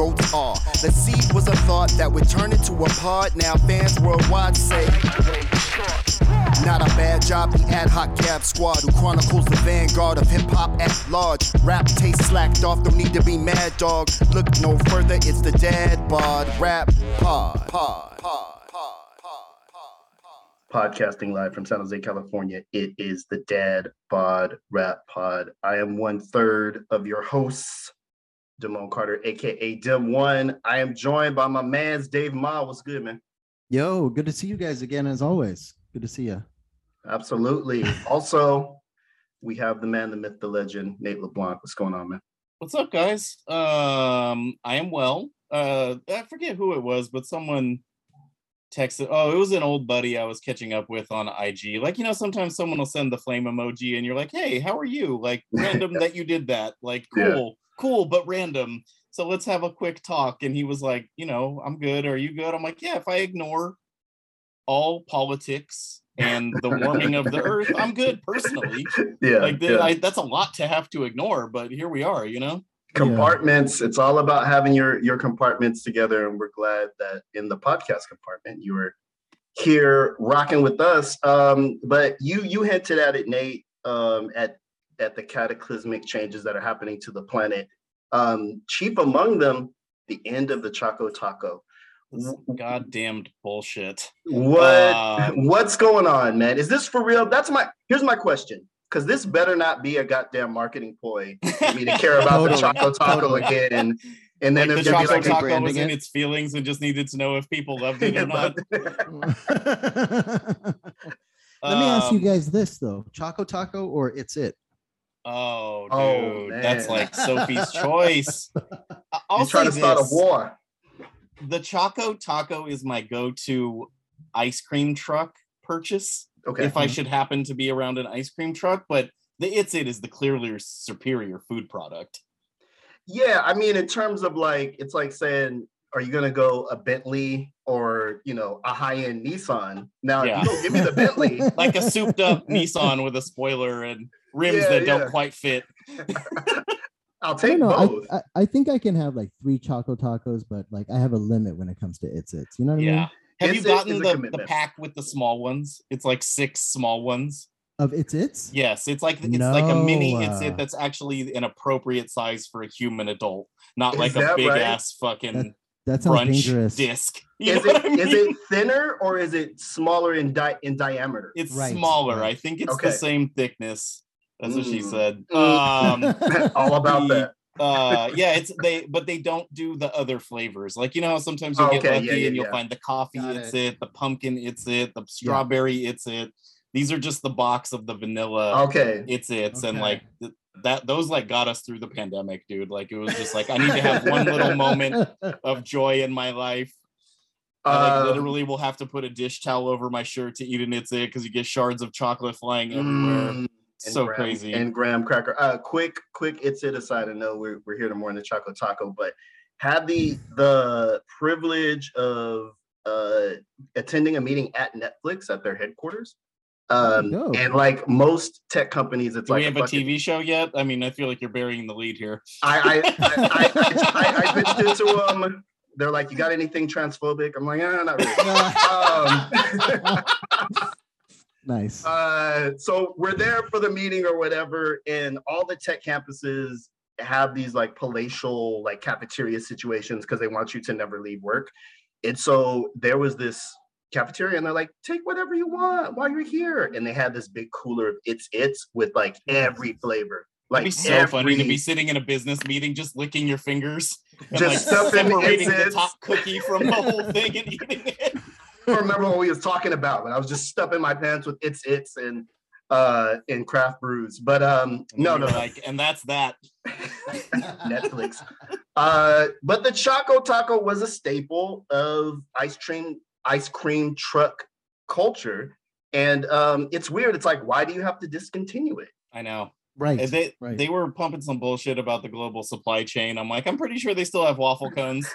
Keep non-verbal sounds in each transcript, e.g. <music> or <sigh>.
goats are. The seed was a thought that would turn into a pod. Now fans worldwide say. Not a bad job, the ad hoc gab squad who chronicles the vanguard of hip hop at large. Rap taste slacked off, don't need to be mad dog. Look no further, it's the dad bod rap pod. Pod. Pod. Podcasting live from San Jose, California. It is the Dad Bod Rap Pod. I am one third of your hosts, Damone Carter, aka Dim One. I am joined by my man's Dave Ma. What's good, man? Yo, good to see you guys again as always. Good to see you. Absolutely. <laughs> also, we have the man, the myth, the legend, Nate LeBlanc. What's going on, man? What's up, guys? Um, I am well. Uh, I forget who it was, but someone texted. Oh, it was an old buddy I was catching up with on IG. Like, you know, sometimes someone will send the flame emoji, and you're like, "Hey, how are you?" Like, random <laughs> that you did that. Like, cool, Yeah. Cool, but random. So let's have a quick talk. And he was like, "You know, I'm good. Are you good?" I'm like, "Yeah." If I ignore all politics and the <laughs> warming of the earth, I'm good personally. yeah. Like, yeah. I, that's a lot to have to ignore, but here we are. You know. compartments. It's all about having your your compartments together, and we're glad that in the podcast compartment you were here rocking with us. Um, but you you hinted at it, Nate, um, at at the cataclysmic changes that are happening to the planet. Um, chief among them, the end of the Choco Taco. This goddamned bullshit. What Um, what's going on, man? Is this for real? That's my here's my question. Because this better not be a goddamn marketing ploy for me to care about the <laughs> Totally, Choco Taco totally. again. And then like the gonna be Choco like Taco was in it. its feelings and just needed to know if people loved it or <laughs> not. <laughs> Let me ask you Um, guys this though: Choco Taco or It's It? Oh, oh, dude, Oh, that's like Sophie's <laughs> choice. I'll You're trying to say start a war. The Choco Taco is my go-to ice cream truck purchase Okay. if I mm-hmm. should happen to be around an ice cream truck. But the It's It is the clearly superior food product. yeah, I mean, in terms of like, it's like saying, are you gonna go a Bentley or you know a high-end Nissan? Now, Yeah. you don't give me the Bentley, <laughs> Like a souped-up <laughs> Nissan with a spoiler and rims Yeah, that yeah. don't quite fit. <laughs> I'll I take don't know. I, both. I, I think I can have like three Choco Tacos, but like I have a limit when it comes to It's It's. You know what I Yeah. mean? Have It's you gotten the, the pack with the small ones? It's like six small ones. Of It's It's. Yes, it's like it's like a mini. No, It's uh, it that's actually an appropriate size for a human adult, not like a big right? ass fucking That sounds brunch dangerous. disc. <laughs> You Is it I mean? is it thinner or is it smaller in di- in diameter? It's Right, smaller. right. I think it's Okay. the same thickness. That's what she Mm. said. <laughs> Um, <laughs> All about the- that. uh yeah it's they but they don't do the other flavors like you know sometimes you'll Oh, get okay, lucky yeah, yeah, and you'll yeah. find the coffee Got it's it. it. the pumpkin it's it the strawberry it's it these are just the box of the vanilla Okay. it's it's and like th- that those like got us through the pandemic dude like it was just like i need to have one little moment of <laughs> joy in my life I like Um, literally will have to put a dish towel over my shirt to eat an it's it because you get shards of chocolate flying everywhere mm, and so graham- crazy And graham cracker. Uh, quick, quick. It's it aside. I know we're we're here to more in the chocolate taco, but had the the privilege of uh attending a meeting at Netflix at their headquarters. Um, go. and like most tech companies, it's do like we have a fucking- tv show yet i mean i feel like you're burying the lead here I I, <laughs> I, I, I, I pitched it to them. They're like, "You got anything transphobic?" I'm like, "Ah, not really." <laughs> um, <laughs> nice. uh, so we're there for the meeting or whatever, and all the tech campuses have these like palatial like cafeteria situations because they want you to never leave work. And so there was this cafeteria, and they're like, "Take whatever you want while you're here." And they had this big cooler of it's it's with like every flavor. Like It'd be so funny to be sitting in a business meeting, just licking your fingers and Just like stuffing separating the It's-Its. top cookie from the whole thing and eating it. Don't remember what we was talking about, but I was just stuffing my pants with it's it's and uh and craft brews. But um And no, no. like, and that's that. <laughs> Netflix. Uh but the Choco Taco was a staple of ice cream ice cream truck culture. And um it's weird. It's like, why do you have to discontinue it? I know. Right. And they right. they were pumping some bullshit about the global supply chain. I'm like, I'm pretty sure they still have waffle cones.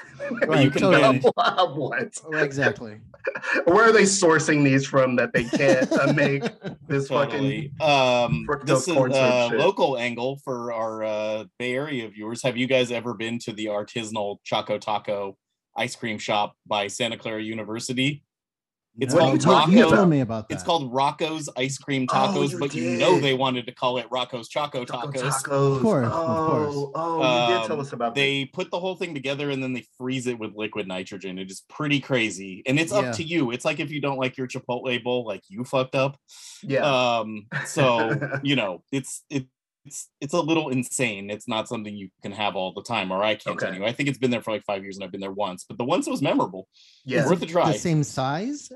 Right, you can totally. bend. <laughs> what? exactly. <laughs> Where are they sourcing these from that they can't uh, make <laughs> this Totally. Um, this is corn a local angle for our uh, Bay Area viewers. Have you guys ever been to the artisanal Choco Taco ice cream shop by Santa Clara University? It's No, What are you you talking me about that. It's called Rocco's Ice Cream Oh, Tacos, you but you know they wanted to call it Rocco's Choco Choco Tacos. tacos. Of course, of oh, course. oh, you did tell Um, us about that. They put the whole thing together and then they freeze it with liquid nitrogen. It is pretty crazy. And it's Yeah. up to you. It's like if you don't like your Chipotle bowl, like you fucked up. Yeah. Um, so <laughs> you know, it's it, it's it's a little insane. It's not something you can have all the time, or I can't Okay. anyway. I think it's been there for like five years and I've been there once, but the once it was memorable. yeah. worth a try. the same size.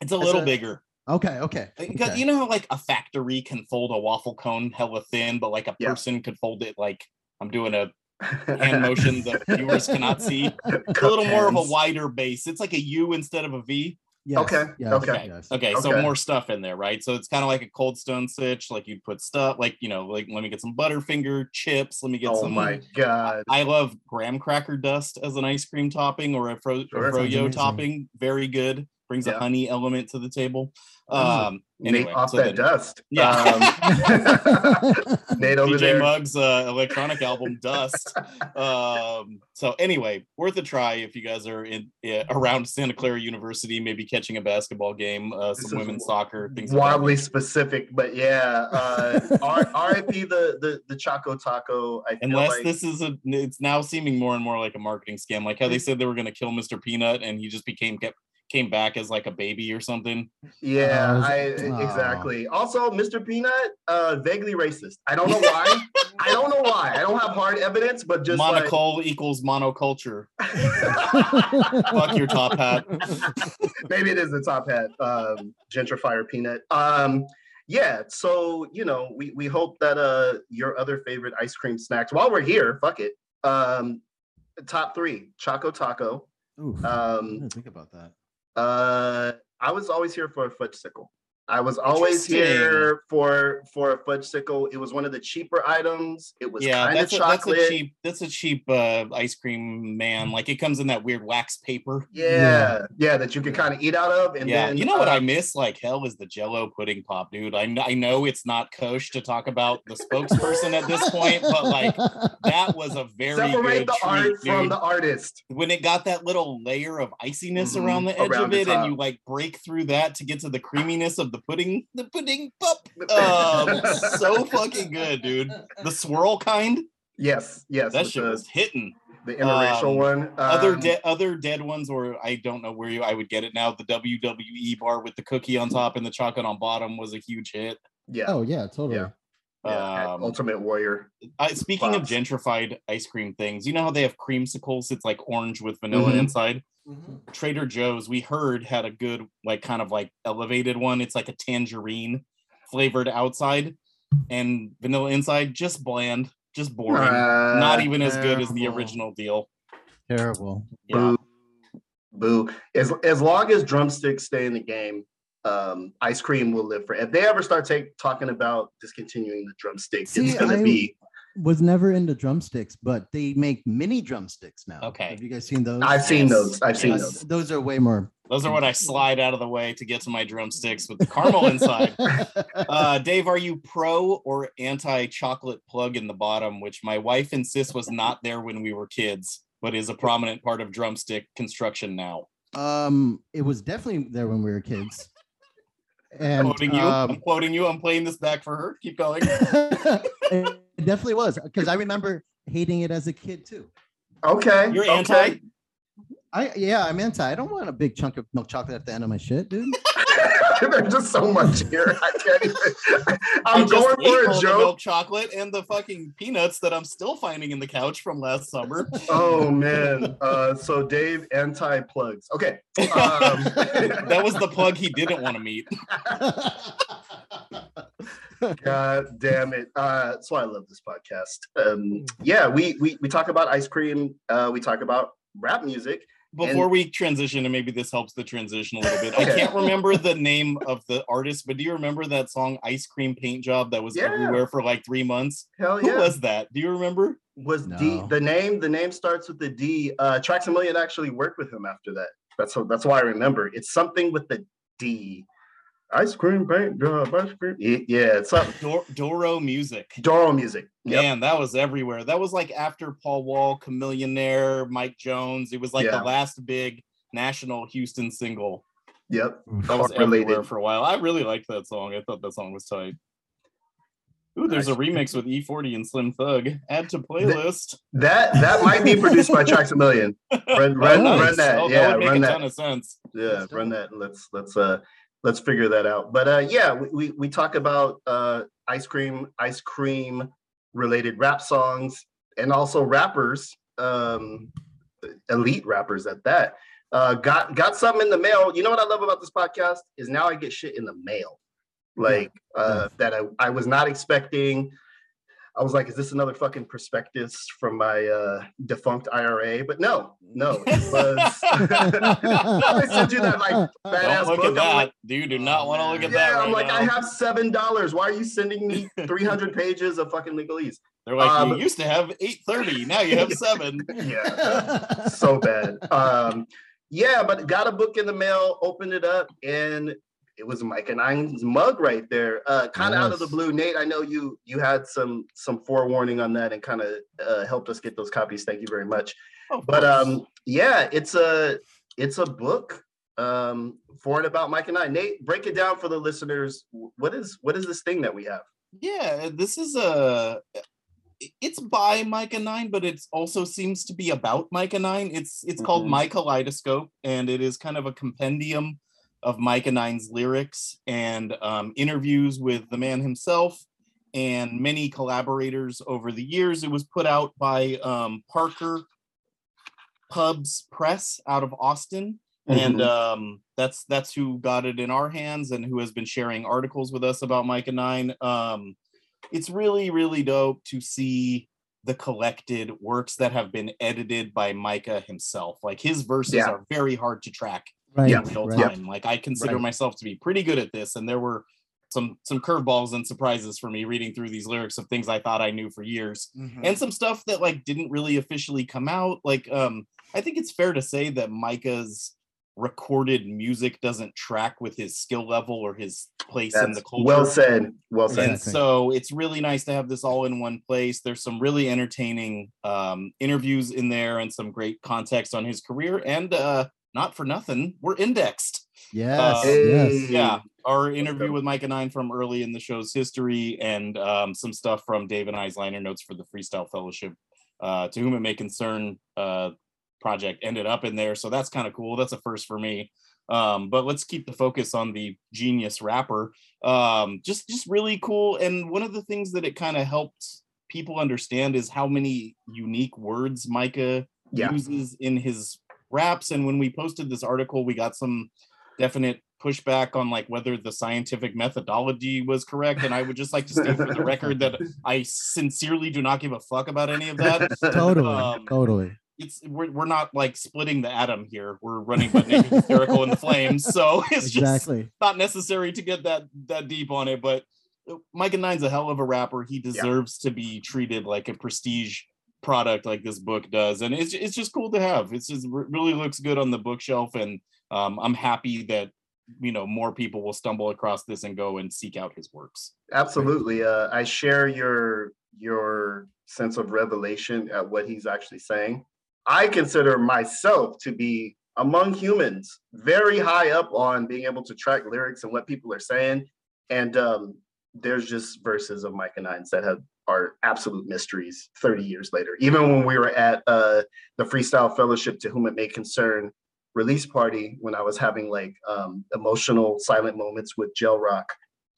It's a little a- bigger. Okay. Okay. Uh, because okay. you know how like a factory can fold a waffle cone hella thin, but like a Yeah. person could fold it like I'm doing a hand <laughs> motion that viewers cannot see. a Cup little more of a wider base. It's like a U instead of a V. Yes, Okay, yes, okay. yes. Okay, so Okay. more stuff in there, right? So it's kind of like a cold stone stitch. Like you put stuff, like you know, like let me get some Butterfinger chips. Let me get Oh some. my god. I love graham cracker dust as an ice cream topping or a, fro- Sure. a froyo topping. Very good. Brings Yeah. a honey element to the table. Um, anyway, Nate off so that dust. <laughs> Yeah. Um, <laughs> Nate over DJ there. Muggs uh, electronic <laughs> album Dust. Um, so anyway, worth a try if you guys are in uh, around Santa Clara University, maybe catching a basketball game, uh, some women's soccer, things like that. wildly specific, but yeah. Uh, RIP the the the Choco Taco. I feel Unless like, this is a, it's now seeming more and more like a marketing scam, like how they said they were going to kill Mr. Peanut, and he just became kept came back as like a baby or something. yeah, I is it- exactly. Also, Mr. Peanut, uh, vaguely racist. I don't know why. I don't know why. I don't have hard evidence, but just like, Monocole equals monoculture. <laughs> Fuck your top hat. maybe it is the top hat um gentrifier peanut um yeah so you know we we hope that uh your other favorite ice cream snacks while we're here fuck it um top three choco taco Oof, I um didn't think about that. Uh i was always here for a fudge sickle I was always here for for a fudge sickle. It was one of the cheaper items. It was yeah, kind of that's a, that's a cheap that's a cheap uh, ice cream man. Like it comes in that weird wax paper. yeah, yeah, that you could kind of eat out of. And yeah, then, you know what uh, I miss like hell is the Jello pudding pop, dude. I, I know it's not kosher to talk about the spokesperson at this point, but like that was a very separate good the art treat, from the artist. when it got that little layer of iciness Mhm, around the edge around of it, and you like break through that to get to the creaminess of the pudding, the pudding pop. Um, so fucking good, dude. The swirl kind, Yes, yes. that shit the, was hitting. the interracial um, one. other Um, dead other dead ones or i don't know where you i would get it now the wwe bar with the cookie on top and the chocolate on bottom was a huge hit yeah, Oh yeah, totally. Yeah. yeah, um, Ultimate Warrior. I, speaking Pops. of gentrified ice cream things you know how they have creamsicles it's like orange with vanilla Mhm. inside trader joe's we heard had a good like kind of like elevated one it's like a tangerine flavored outside and vanilla inside just bland just boring Uh, not even as good as the original deal Terrible. yeah Boo. As as long as drumsticks stay in the game, um, ice cream will live for. If they ever start take, talking about discontinuing the drumstick, See, it's gonna be. Was never into drumsticks, but they make mini drumsticks now. Okay. Have you guys seen those? I've seen Yes, those. I've seen yes. those. Those are way more. Those are what I slide out of the way to get to my drumsticks with the caramel inside. <laughs> Uh, Dave, are you pro or anti chocolate plug in the bottom, which my wife insists was not there when we were kids, but is a prominent part of drumstick construction now? um, it was definitely there when we were kids. And quoting you. I'm um, quoting you. I'm playing this back for her. Keep going. <laughs> it definitely was because I remember hating it as a kid too. Okay. You're okay. anti. I yeah, I'm anti. I don't want a big chunk of milk chocolate at the end of my shit, dude. <laughs> There's just so much here. I can't even. <laughs> <laughs> I'm going for a joke. milk chocolate and the fucking peanuts that I'm still finding in the couch from last summer. Oh man. Uh, so Dave anti plugs. Okay. Um, that was the plug he didn't want to meet. God damn it. Uh, that's why I love this podcast. Um, yeah, we, we we talk about ice cream. Uh, we talk about rap music. Before we transition, and maybe this helps the transition a little bit. I can't remember the name of the artist, but do you remember that song "Ice Cream Paint Job" that was Yeah. everywhere for like three months? Hell Who yeah. was that? Do you remember? was D the name the name starts with the D. Uh Traxamillion actually worked with him after that. That's what that's why I remember. It's something with the D. Ice cream paint job, ice cream. Yeah, it's up. Dor- Dorrough Music. Dorrough music. Yep. Man, that was everywhere. That was like after Paul Wall, Chamillionaire, Mike Jones. It was like Yeah. the last big national Houston single. Yep. That was Related. everywhere for a while. I really liked that song. I thought that song was tight. Ooh, there's a remix with E-40 and Slim Thug. Add to playlist. That that might be produced by <laughs> Traxamillion. Run run, Oh, run that. Oh, yeah, that would make run a that. ton of sense. yeah That's run that and let's let's uh let's figure that out. But uh yeah we we, we talk about uh ice cream ice cream related rap songs and also rappers um elite rappers at that. Uh got got something in the mail. You know what i love about this podcast is now i get shit in the mail. Like uh that i i was not expecting I was like, is this another fucking prospectus from my uh, defunct IRA? But no, no, it was. <laughs> <laughs> I sent you that like badass Don't look book. at I'm like, that. Dude, do not want to look man. at that. yeah, right I'm like, now. I have seven dollars. Why are you sending me <laughs> 300 pages of fucking legalese? They're like, um, you used to have 830, now you have seven. Yeah, so bad. Um, yeah, but got a book in the mail, opened it up, and it was Micah Nine's mug right there. Uh, kind of out of the blue. Nate, I know you you had some some forewarning on that and kind of uh, helped us get those copies. Thank you very much. Of But um, yeah, it's a it's a book um for and about Micah Nine. Nate, break it down for the listeners. What is what is this thing that we have? Yeah, this is a. It's by Micah Nine, but it also seems to be about Micah Nine. It's it's called Mhm. My Kaleidoscope, and it is kind of a compendium of Micah Nine's lyrics and um, interviews with the man himself and many collaborators over the years. It was put out by um, Parker Pubs Press out of Austin, and Mhm. um, that's that's who got it in our hands and who has been sharing articles with us about Micah Nine. Um, it's really really dope to see the collected works that have been edited by Micah himself. Like his verses Yeah. are very hard to track Right. Yeah, in real right. time. Like I consider Right. myself to be pretty good at this, and there were some some curveballs and surprises for me reading through these lyrics of things I thought I knew for years Mhm. and some stuff that like didn't really officially come out like um i think it's fair to say that micah's recorded music doesn't track with his skill level or his place in the culture well said. Well said. and so it's really nice to have this all in one place there's some really entertaining um interviews in there and some great context on his career and uh not for nothing we're indexed Yes. Uh, yes. yeah our interview go. with micah nine from early in the show's history and um, some stuff from dave and i's liner notes for the freestyle fellowship uh, to whom it may concern uh, project ended up in there so that's kind of cool that's a first for me um, but let's keep the focus on the genius rapper um, just just really cool and one of the things that it kind of helped people understand is how many unique words micah Yeah. uses in his raps and when we posted this article we got some definite pushback on like whether the scientific methodology was correct and i would just like to state for the <laughs> record that i sincerely do not give a fuck about any of that <laughs> Totally. Um, totally. it's we're, we're not like splitting the atom here we're running but naked hysterical in the flames so <laughs> it's just not necessary to get that that deep on it but uh, micah nine's a hell of a rapper he deserves to be treated like a prestige product like this book does and it's, it's just cool to have it's just really looks good on the bookshelf and um, i'm happy that you know more people will stumble across this and go and seek out his works Absolutely. Uh, I share your your sense of revelation at what he's actually saying. I consider myself to be among humans very high up on being able to track lyrics and what people are saying. And um, there's just verses of Micah Nines that have are absolute mysteries 30 years later. Even when we were at uh, the Freestyle Fellowship, to whom it may concern, release party, when I was having like um, emotional silent moments with Gel Rock,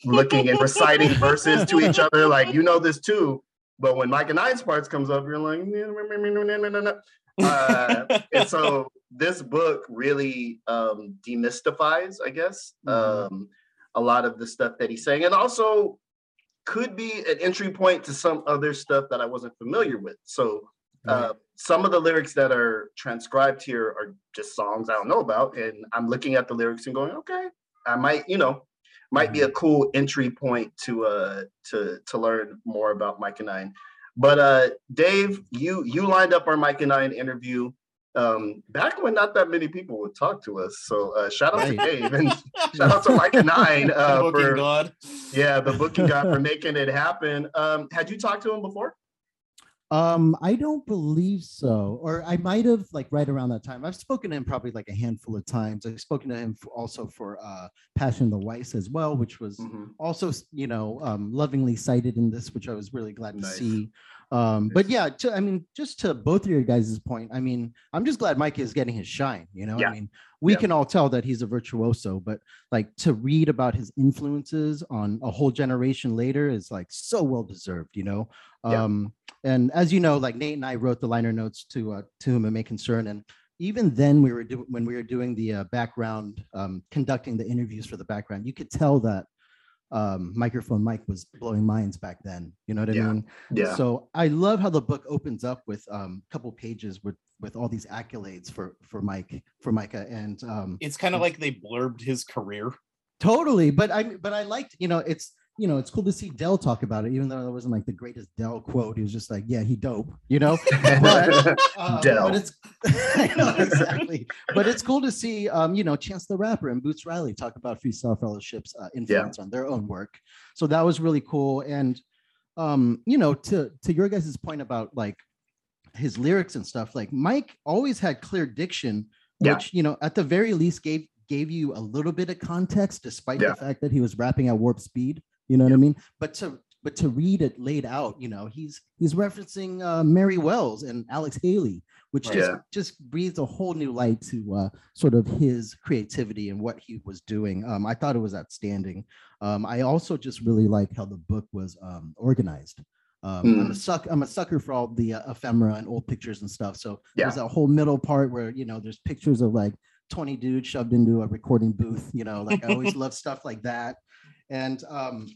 looking and reciting <laughs> verses to each other, like you know this too. But when Micah Nine's parts comes up, you're like, uh, and so <laughs> this book really um, demystifies, I guess, Mhm. um, a lot of the stuff that he's saying, and also could be an entry point to some other stuff that I wasn't familiar with. So uh, some of the lyrics that are transcribed here are just songs I don't know about, and I'm looking at the lyrics and going, okay, I might, you know, might be a cool entry point to uh to to learn more about Micah Nine. But uh Dave, you you lined up our Micah Nine interview um back when not that many people would talk to us. So uh shout out to Dave and <laughs> shout out to Mike Nine uh <laughs> Booking for God. yeah the booking guy for <laughs> making it happen. Um had you talked to him before? Um, I don't believe so, or I might have like right around that time. I've spoken to him probably like a handful of times. I've spoken to him for, also for uh, Passion of the Weiss as well, which was Mhm. also you know um, lovingly cited in this, which I was really glad to see. Um, but yeah, to, I mean, just to both of your guys' point, I mean, I'm just glad Mike is getting his shine. You know, Yeah. I mean, we Yeah. can all tell that he's a virtuoso, but like to read about his influences on a whole generation later is like so well deserved. You know, Yeah. um, and as you know, like Nate and I wrote the liner notes to uh, to whom it may concern, and even then we were doing when we were doing the uh, background, um, conducting the interviews for the background, you could tell that um, microphone Mike was blowing minds back then. You know what I Yeah. mean? Yeah. So I love how the book opens up with um, a couple pages with with all these accolades for for Mike for Micah and um, It's kind of like they blurbed his career. totally. But I but I liked you know it's you know it's cool to see Del talk about it even though it wasn't like the greatest Del quote. He was just like yeah he dope you know. <laughs> But, uh, <laughs> Del. But it's <laughs> know exactly. But it's cool to see, um, you know, Chance the Rapper and Boots Riley talk about Free Freestyle Fellowship's uh, influence on their own work. So that was really cool. And um, you know, to to your guys' point about like his lyrics and stuff, like Mike always had clear diction, Yeah. which you know, at the very least gave gave you a little bit of context, despite Yeah. the fact that he was rapping at warp speed. You know what I mean? But to but to read it laid out, you know, he's he's referencing uh, Mary Wells and Alex Haley, which just Yeah. just breathes a whole new light to uh, sort of his creativity and what he was doing. Um, I thought it was outstanding. Um, I also just really like how the book was um, organized. Um, I'm a Mm. suck. I'm a sucker for all the uh, ephemera and old pictures and stuff. So Yeah. there's that whole middle part where you know there's pictures of like 20 dudes shoved into a recording booth. You know, like I always <laughs> love stuff like that. And um,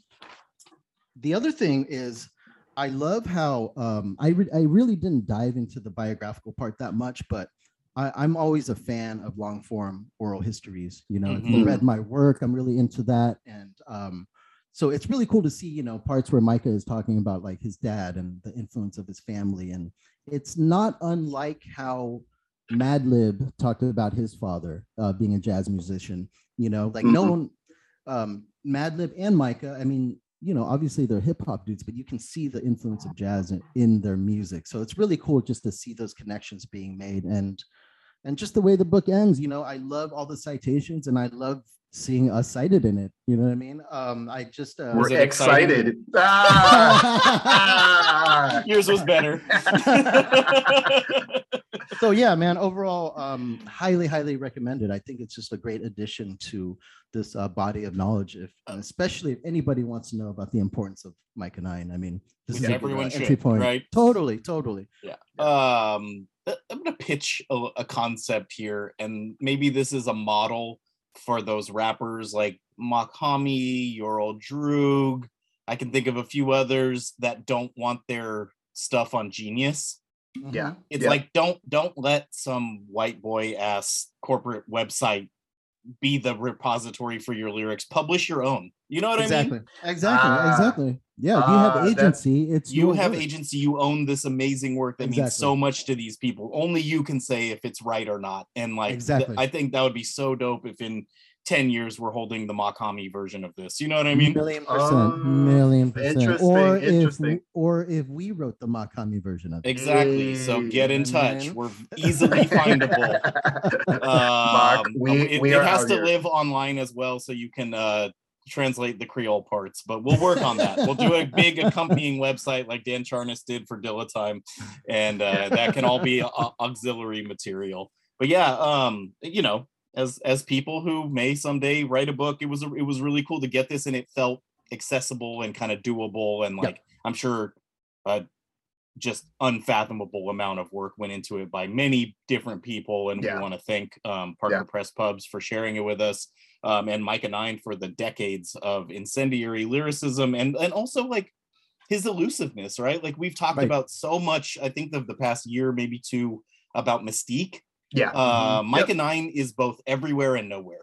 the other thing is, I love how um, I re- I really didn't dive into the biographical part that much, but I, I'm always a fan of long form oral histories. You know, if you Mhm. read my work, I'm really into that, and um, so it's really cool to see you know parts where Micah is talking about like his dad and the influence of his family, and it's not unlike how Madlib talked about his father uh, being a jazz musician. You know, like no Mhm. one, um, Madlib and Micah. I mean, you know, obviously they're hip hop dudes, but you can see the influence of jazz in, in their music. So it's really cool just to see those connections being made and and just the way the book ends. You know, I love all the citations and I love seeing us cited in it. You know what I mean? Um, I just uh, We're it exciting? excited. <laughs> Ah! Yours was better. <laughs> <laughs> so yeah, man. Overall, um, highly, highly recommended. I think it's just a great addition to this uh, body of knowledge, if and especially if anybody wants to know about the importance of Micah Nine I mean, this Which is a good, everyone uh, should, entry point. right? Totally, totally. Yeah. Um, I'm gonna pitch a, a concept here, and maybe this is a model for those rappers like Mach-Hommy, Yoral Droog. I can think of a few others that don't want their stuff on Genius. Yeah. It's Yeah. like don't don't let some white boy ass corporate website be the repository for your lyrics. Publish your own. You know what I mean? exactly, exactly, Ah. exactly. Yeah, if you Ah, have that's- agency. It's you have work. agency you own this amazing work that means so much to these people only you can say if it's right or not and like th- Exactly. i think that would be so dope if in 10 years we're holding the Mach-Hommy version of this you know what i mean million percent, Um, million percent. interesting, Or if interesting. or if we wrote the Mach-Hommy version of it. exactly so get in touch man. we're easily findable <laughs> Mark, um, we, it, we it has to here. live online as well so you can uh translate the creole parts but we'll work on that we'll do a big accompanying website like dan charnas did for dilla time and uh, that can all be <laughs> au- auxiliary material but yeah um you know as as people who may someday write a book it was it was really cool to get this and it felt accessible and kind of doable and like i'm sure uh just unfathomable amount of work went into it by many different people and Yeah. we want to thank um, parker Yeah. press pubs for sharing it with us um, and micah nine for the decades of incendiary lyricism and and also like his elusiveness, right? Like we've talked Right. about so much, I think of the past year, maybe two, about Mystique. Yeah. Uh, Mhm. Micah Nine is both everywhere and nowhere.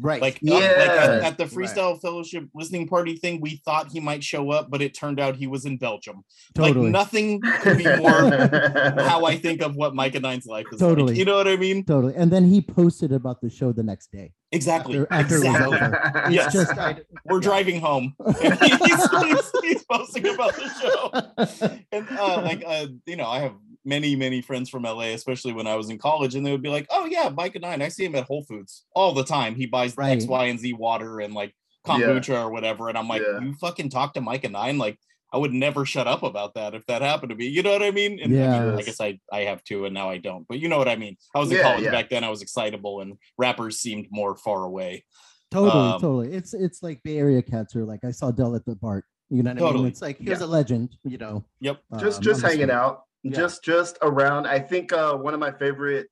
Right. Like, uh, like at, Yeah. at the Freestyle Fellowship listening party thing, we thought he might show up, but it turned out he was in Belgium. totally. Like nothing could be more <laughs> how I think of what Micah Nine's life is Totally. like. You know what I mean? totally. And then he posted about the show the next day. Exactly. After- after it was over. It's Yes. just I, We're driving home. And <laughs> <laughs> he's, he's, he's posting about the show. and uh, like uh, you know, I have many many friends from LA, especially when I was in college, and they would be like, "Oh yeah, Micah Nine, I i see him at Whole Foods all the time. He buys Right. X, Y, and Z water and like Yeah. kombucha or whatever." And I'm like, Yeah. "You fucking talk to Micah Nine, like." I would never shut up about that if that happened to me. You know what I mean? And I, mean, I guess I, I have to, and now I don't. But you know what I mean? I was in Yeah, college yeah. back then. I was excitable, and rappers seemed more far away. totally, Um, totally. It's it's like Bay Area cats are like I saw Del at the BART. You know what I mean? It's like here's Yeah. a legend. You know. Yep. just um, just on hanging out Just just around i think uh one of my favorite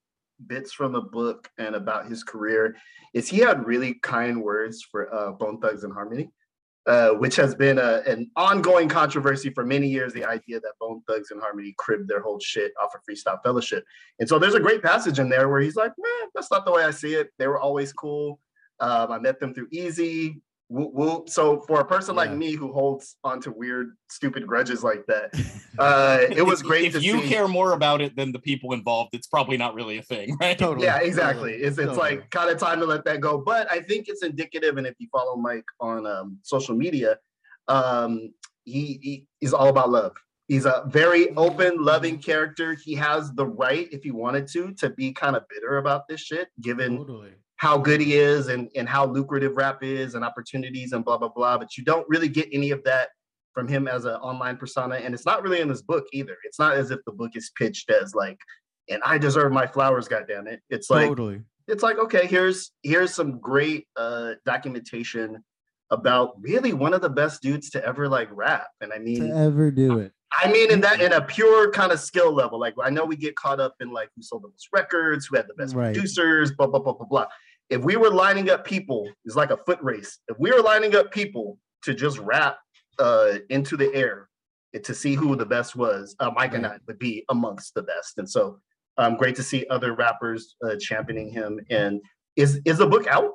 bits from the book and about his career is he had really kind words for uh bone thugs-n-harmony uh, which has been a, an ongoing controversy for many years the idea that bone thugs-n-harmony cribbed their whole shit off of freestyle fellowship. And so there's a great passage in there where he's like man that's not the way i see it. They were always cool. Um, i met them through Eazy whoop, whoop. so for a person like me who holds onto weird stupid grudges like that <laughs> uh, it was great If to you see. care more about it than the people involved, it's probably not really a thing, right? Totally. Yeah, exactly. totally, It's it's totally. like kind of time to let that go. But I think it's indicative, and if you follow Mike on um, social media, um, he, he he's all about love. He's a very open, loving character. He has the right, if he wanted to, to be kind of bitter about this shit, given Totally. How good he is and, and how lucrative rap is and opportunities and blah blah blah. But you don't really get any of that from him as an online persona, and it's not really in this book either. It's not as if the book is pitched as like, and I deserve my flowers, goddamn it. It's like totally. it's like okay, here's here's some great uh documentation about really one of the best dudes to ever like rap. And I mean, To ever do it. I mean, in that in a pure kind of skill level, like I know we get caught up in like who sold the most records, who had the best Right. producers, blah blah blah blah blah. If we were lining up people, it's like a foot race. If we were lining up people to just rap uh, into the air to see who the best was, uh, Micah Nine would be amongst the best. And so, um, great to see other rappers uh, championing him. And is is the book out?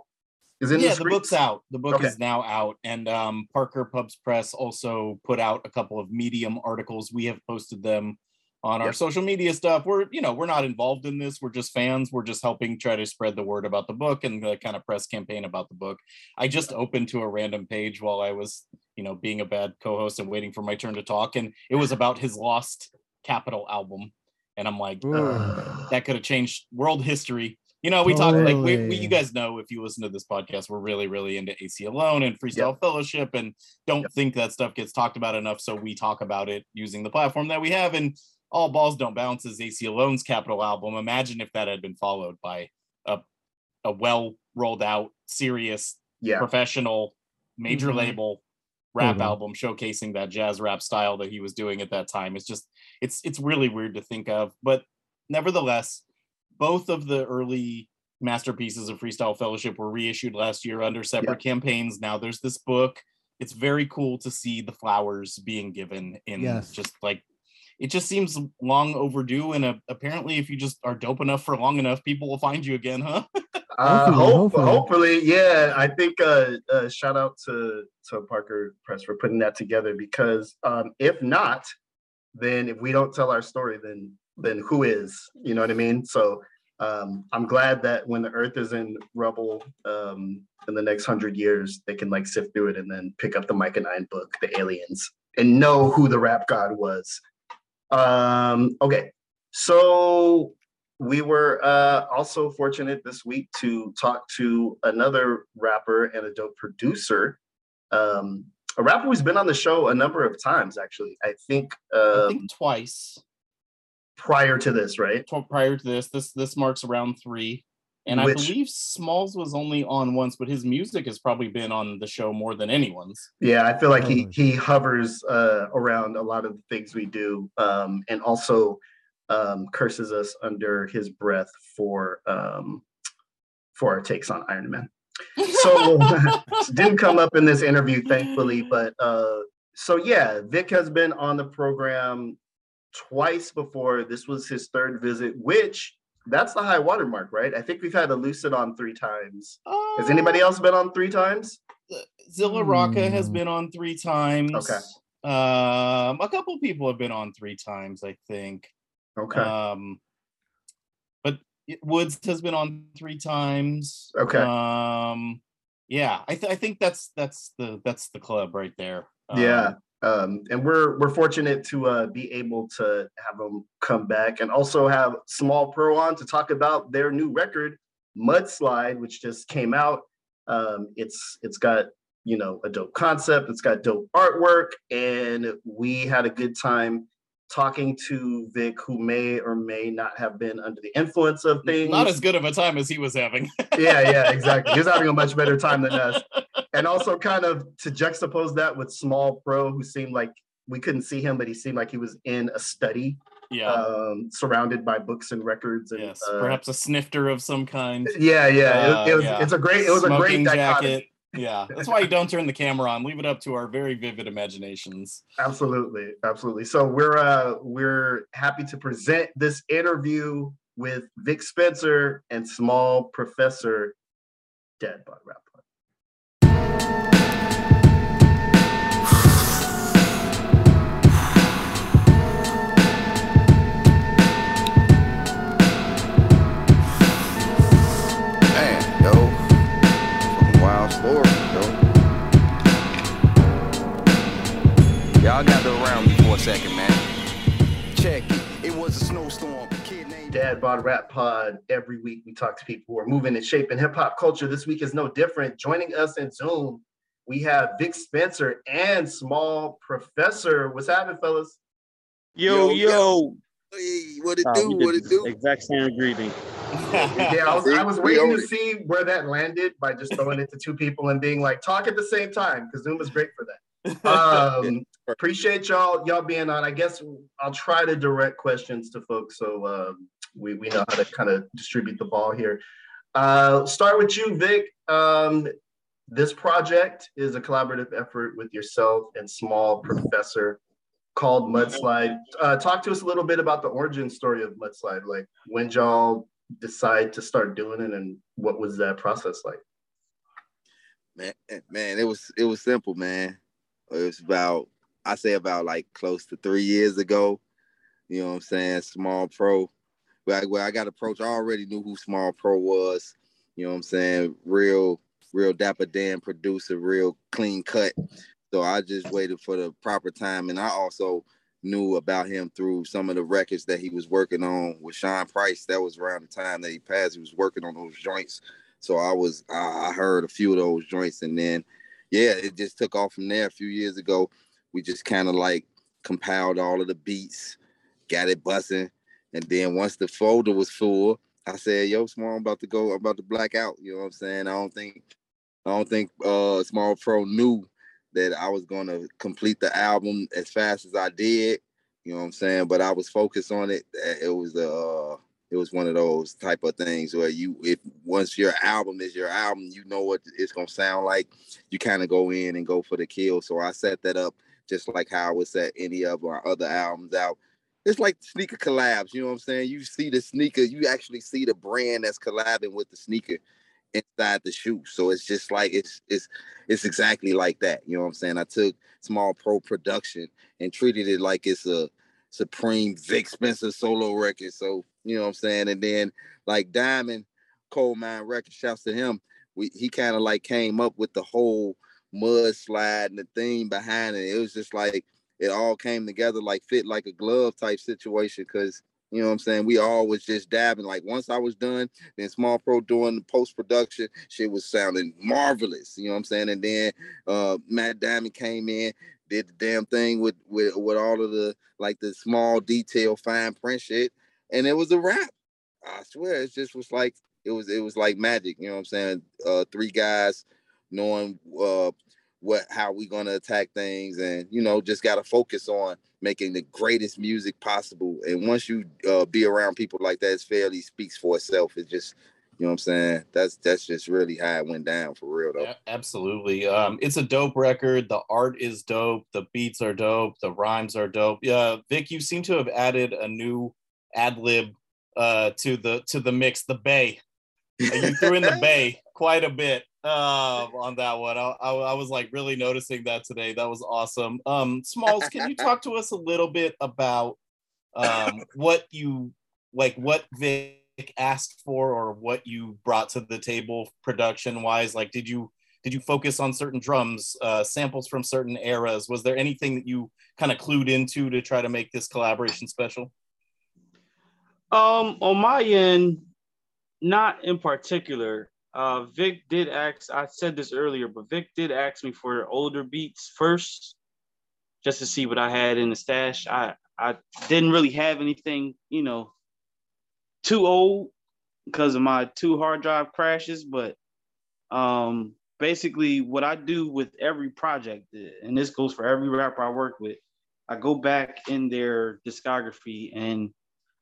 Is it yeah, the, the book's out. The book Okay. is now out, and um, Parker Pubs Press also put out a couple of Medium articles. We have posted them on our Yep. social media stuff. We're you know we're not involved in this. We're just fans. We're just helping try to spread the word about the book and the kind of press campaign about the book. I just opened to a random page while I was you know being a bad co-host and waiting for my turn to talk, and it was about his Lost Capitol album, and I'm like, Uh, that could have changed world history. You know, we talk like we, we, you guys know if you listen to this podcast, we're really, really into Aceyalone and Freestyle Fellowship, and don't Yep. think that stuff gets talked about enough. So we talk about it using the platform that we have. And All Balls Don't Bounce is AC Alone's Capitol album. Imagine if that had been followed by a a well rolled out, serious, yeah. professional, major Mhm. label rap Totally. album showcasing that jazz rap style that he was doing at that time. It's just it's it's really weird to think of, but nevertheless, both of the early masterpieces of Freestyle Fellowship were reissued last year under separate campaigns. Now there's this book. It's very cool to see the flowers being given in Yes. just like it just seems long overdue and uh, apparently if you just are dope enough for long enough people will find you again huh <laughs> Uh, Hopefully, hope, hopefully. hopefully, yeah. I think uh, uh, shout out to to Parker Press for putting that together because um, if not, then if we don't tell our story, then then who is? You know what I mean? So um, I'm glad that when the Earth is in rubble um, in the next hundred years, they can like sift through it and then pick up the Micah Nine book, The Aliens, and know who the rap god was. Um, okay, so we were uh, also fortunate this week to talk to another rapper and a dope producer. Um, a rapper who's been on the show a number of times, actually. I think, i um, think twice prior to this, right? prior to this this this marks around three and i believe smalls was only on once but his music has probably been on the show more than anyone's Yeah, I feel like he he hovers uh, around a lot of the things we do, um, and also um, curses us under his breath for um, for our takes on Iron Man. So <laughs> didn't come up in this interview, thankfully, but uh, so yeah, Vic has been on the program twice before. This was his third visit, which that's the high watermark, right? I think we've had Elucid on three times. Has anybody else been on three times? Zilla Rocca has Hmm. been on three times. Okay. Um, a couple people have been on three times, I think. Okay. Um, but it- Woods has been on three times. Okay. Um, yeah, I, th- I think that's that's the that's the club right there. yeah. Um, and we're we're fortunate to uh, be able to have them come back and also have Small Pro on to talk about their new record, Mudslide, which just came out. Um, it's it's got you know a dope concept, it's got dope artwork, and we had a good time talking to Vic, who may or may not have been under the influence of things. not as good of a time as he was having. yeah, yeah, exactly. He's having a much better <laughs> time than us. And also kind of to juxtapose that with Small Pro, who seemed like we couldn't see him, but he seemed like he was in a study, yeah. um, surrounded by books and records. And yes. uh, Perhaps a snifter of some kind. yeah, yeah. Uh, it, it was yeah. it's a great it was a great Smoking dichotomy. Yeah. That's why you don't turn the camera on. Leave it up to our very vivid imaginations. Absolutely, absolutely. So we're uh we're happy to present this interview with Vic Spencer and Small Professor Dad Bod Rap. For a second, man. Check it. It was a snowstorm. Kid named Dad Bod Rap Pod. Every week we talk to people who are moving and shaping hip hop culture. This week is no different. Joining us in Zoom, we have Vic Spencer and Small Professor. What's happening, fellas? Yo, Yo, yo. Hey, what it do? we did What it the do? Exact same greeting. <laughs> Yeah, I was, I was waiting to see where that landed by just throwing it to two people and being like, talk at the same time, because Zoom is great for that. <laughs> Um, appreciate y'all y'all being on. I guess I'll try to direct questions to folks so um, we, we know how to kind of distribute the ball here. Uh, start with you, Vic. Um, this project is a collaborative effort with yourself and Small Professor called Mudslide. Uh, talk to us a little bit about the origin story of Mudslide. Like when y'all decide to start doing it and what was that process like? man, man, it was it was simple, man. It was about I say about like close to three years ago. You know what I'm saying? Small Pro. Where I, where I got approached, I already knew who Small Pro was. You know what I'm saying? Real, real dapper Dan producer, real clean cut. So I just waited for the proper time, and I also knew about him through some of the records that he was working on with Sean Price. That was around the time that he passed. He was working on those joints. So I was I I heard a few of those joints, and then yeah, it just took off from there. A few years ago, we just kind of like compiled all of the beats, got it bussing, and then once the folder was full, I said, "Yo, Small, I'm about to go. I'm about to black out." You know what I'm saying? I don't think I don't think uh Small Pro knew that I was gonna complete the album as fast as I did. You know what I'm saying? But I was focused on it. It was uh it was one of those type of things where you if once your album is your album, you know what it's gonna sound like. You kind of go in and go for the kill. So I set that up just like how I would set any of our other albums out. It's like sneaker collabs, you know what I'm saying? You see the sneaker, you actually see the brand that's collabing with the sneaker inside the shoe. So it's just like it's it's it's exactly like that. You know what I'm saying? I took small pro production and treated it like it's a supreme Vic Spencer solo record. So you know what I'm saying? And then like Diamond Coal Mine Record, shouts to him. We he kind of like came up with the whole mudslide and the theme behind it. It was just like it all came together like fit like a glove type situation because you know what I'm saying? We all was just dabbing. Like once I was done, then Small Pro doing the post production, shit was sounding marvelous. You know what I'm saying? And then uh Matt Diamond came in, did the damn thing with with with all of the like the small detail, fine print shit, and it was a wrap. I swear, it just was like it was it was like magic. You know what I'm saying? Uh, three guys knowing uh what how we gonna attack things, and you know just gotta focus on making the greatest music possible. And once you uh, be around people like that, it's fairly speaks for itself. It just You know what I'm saying? That's that's just really how it went down for real though. Yeah, absolutely. Um, it's a dope record. The art is dope. The beats are dope. The rhymes are dope. Yeah, Vic, you seem to have added a new ad lib uh, to the to the mix. The Bay. <laughs> You threw in the Bay quite a bit uh, on that one. I, I, I was like really noticing that today. That was awesome. Um, Smalls, can you <laughs> talk to us a little bit about um, what you like, what Vic asked for, or what you brought to the table production wise? Like, did you did you focus on certain drums, uh, samples from certain eras? Was there anything that you kind of clued into to try to make this collaboration special? Um, on my end, not in particular. Uh, Vic did ask. I said this earlier, but Vic did ask me for older beats first, just to see what I had in the stash. I I didn't really have anything, you know, too old because of my two hard drive crashes, but um, basically what I do with every project, and this goes for every rapper I work with, I go back in their discography and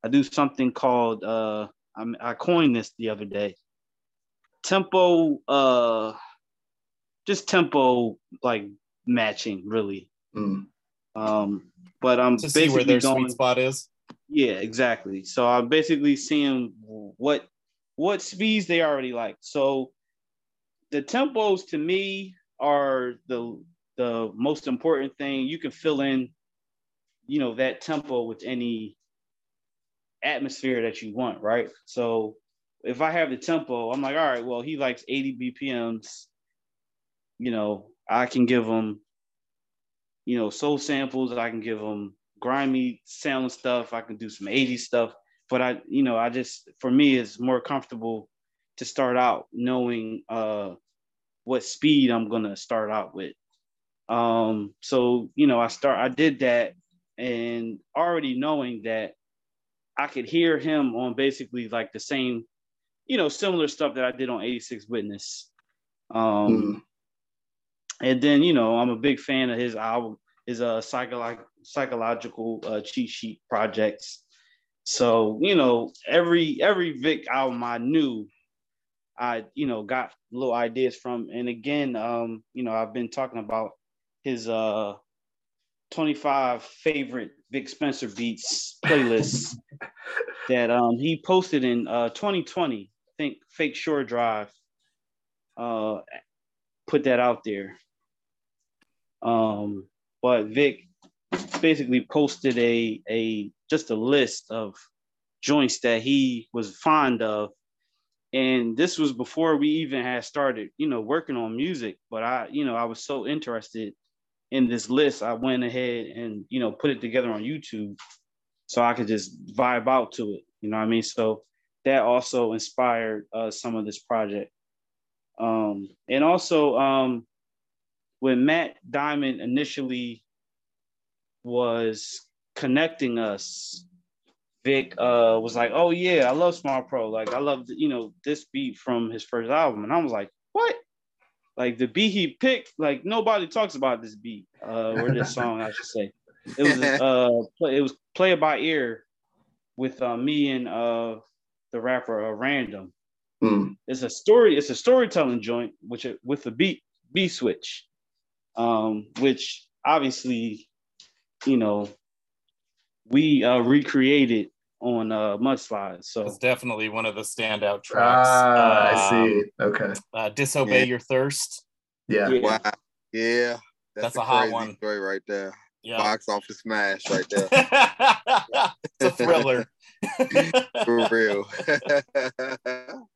I do something called uh, I, I coined this the other day. Tempo, uh, just tempo like matching, really. Mm. Um, but I'm To see basically where their going, sweet spot is. yeah, exactly. So I'm basically seeing what what speeds they already like. So the tempos to me are the the most important thing. You can fill in, you know, that tempo with any atmosphere that you want, right? So if I have the tempo, I'm like, all right, well, he likes 80 BPMs. You know, I can give him, you know, soul samples. I can give him grimy sound stuff. I can do some 80 stuff. But I, you know, I just for me it's more comfortable to start out knowing uh what speed I'm gonna start out with. Um, so you know, I start I did that and already knowing that I could hear him on basically like the same, you know, similar stuff that I did on 86 Witness. Um, Mm. and then you know, I'm a big fan of his album, his uh psycholo- psychological uh, cheat sheet projects. So you know, every every Vic album I knew, I you know got little ideas from. And again, um, you know, I've been talking about his uh 25 favorite Vic Spencer beats <laughs> playlists that um he posted in uh 2020. Think Fake Shore Drive uh put that out there. Um, but Vic basically posted a a just a list of joints that he was fond of. And this was before we even had started, you know, working on music. But I, you know, I was so interested in this list, I went ahead and, you know, put it together on YouTube so I could just vibe out to it. You know what I mean? So that also inspired uh, some of this project. Um, and also, um, when Matt Diamond initially was connecting us, Vic uh, was like, "Oh yeah, I love Small Pro. Like I love you know this beat from his first album," and I was like, "What?" Like the beat he picked, like nobody talks about this beat uh, or this <laughs> song, I should say. It was uh, play, it was play by ear with uh, me and uh, the rapper uh, Random. Mm. It's a story. It's a storytelling joint, which with the beat B switch, um, which obviously, you know, we uh, recreated on uh, Mudslide. So It's definitely one of the standout tracks. Ah, I Um, see. Okay. Uh, Disobey Yeah. Your Thirst. Yeah. Yeah. Wow. Yeah. That's a hot crazy one. story right there. Yeah. Box office smash right there. <laughs> it's a thriller. <laughs> For real. <laughs>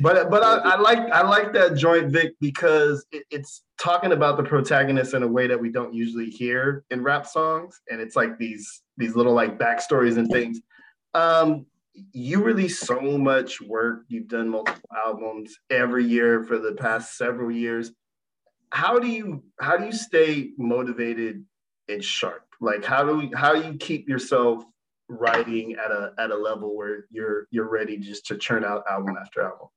But but I, I like I like that joint Vic because it, it's talking about the protagonist in a way that we don't usually hear in rap songs, and it's like these these little like backstories and things. Um, you release so much work. You've done multiple albums every year for the past several years. How do you how do you stay motivated and sharp? Like how do we, how do you keep yourself writing at a at a level where you're you're ready just to churn out album after album?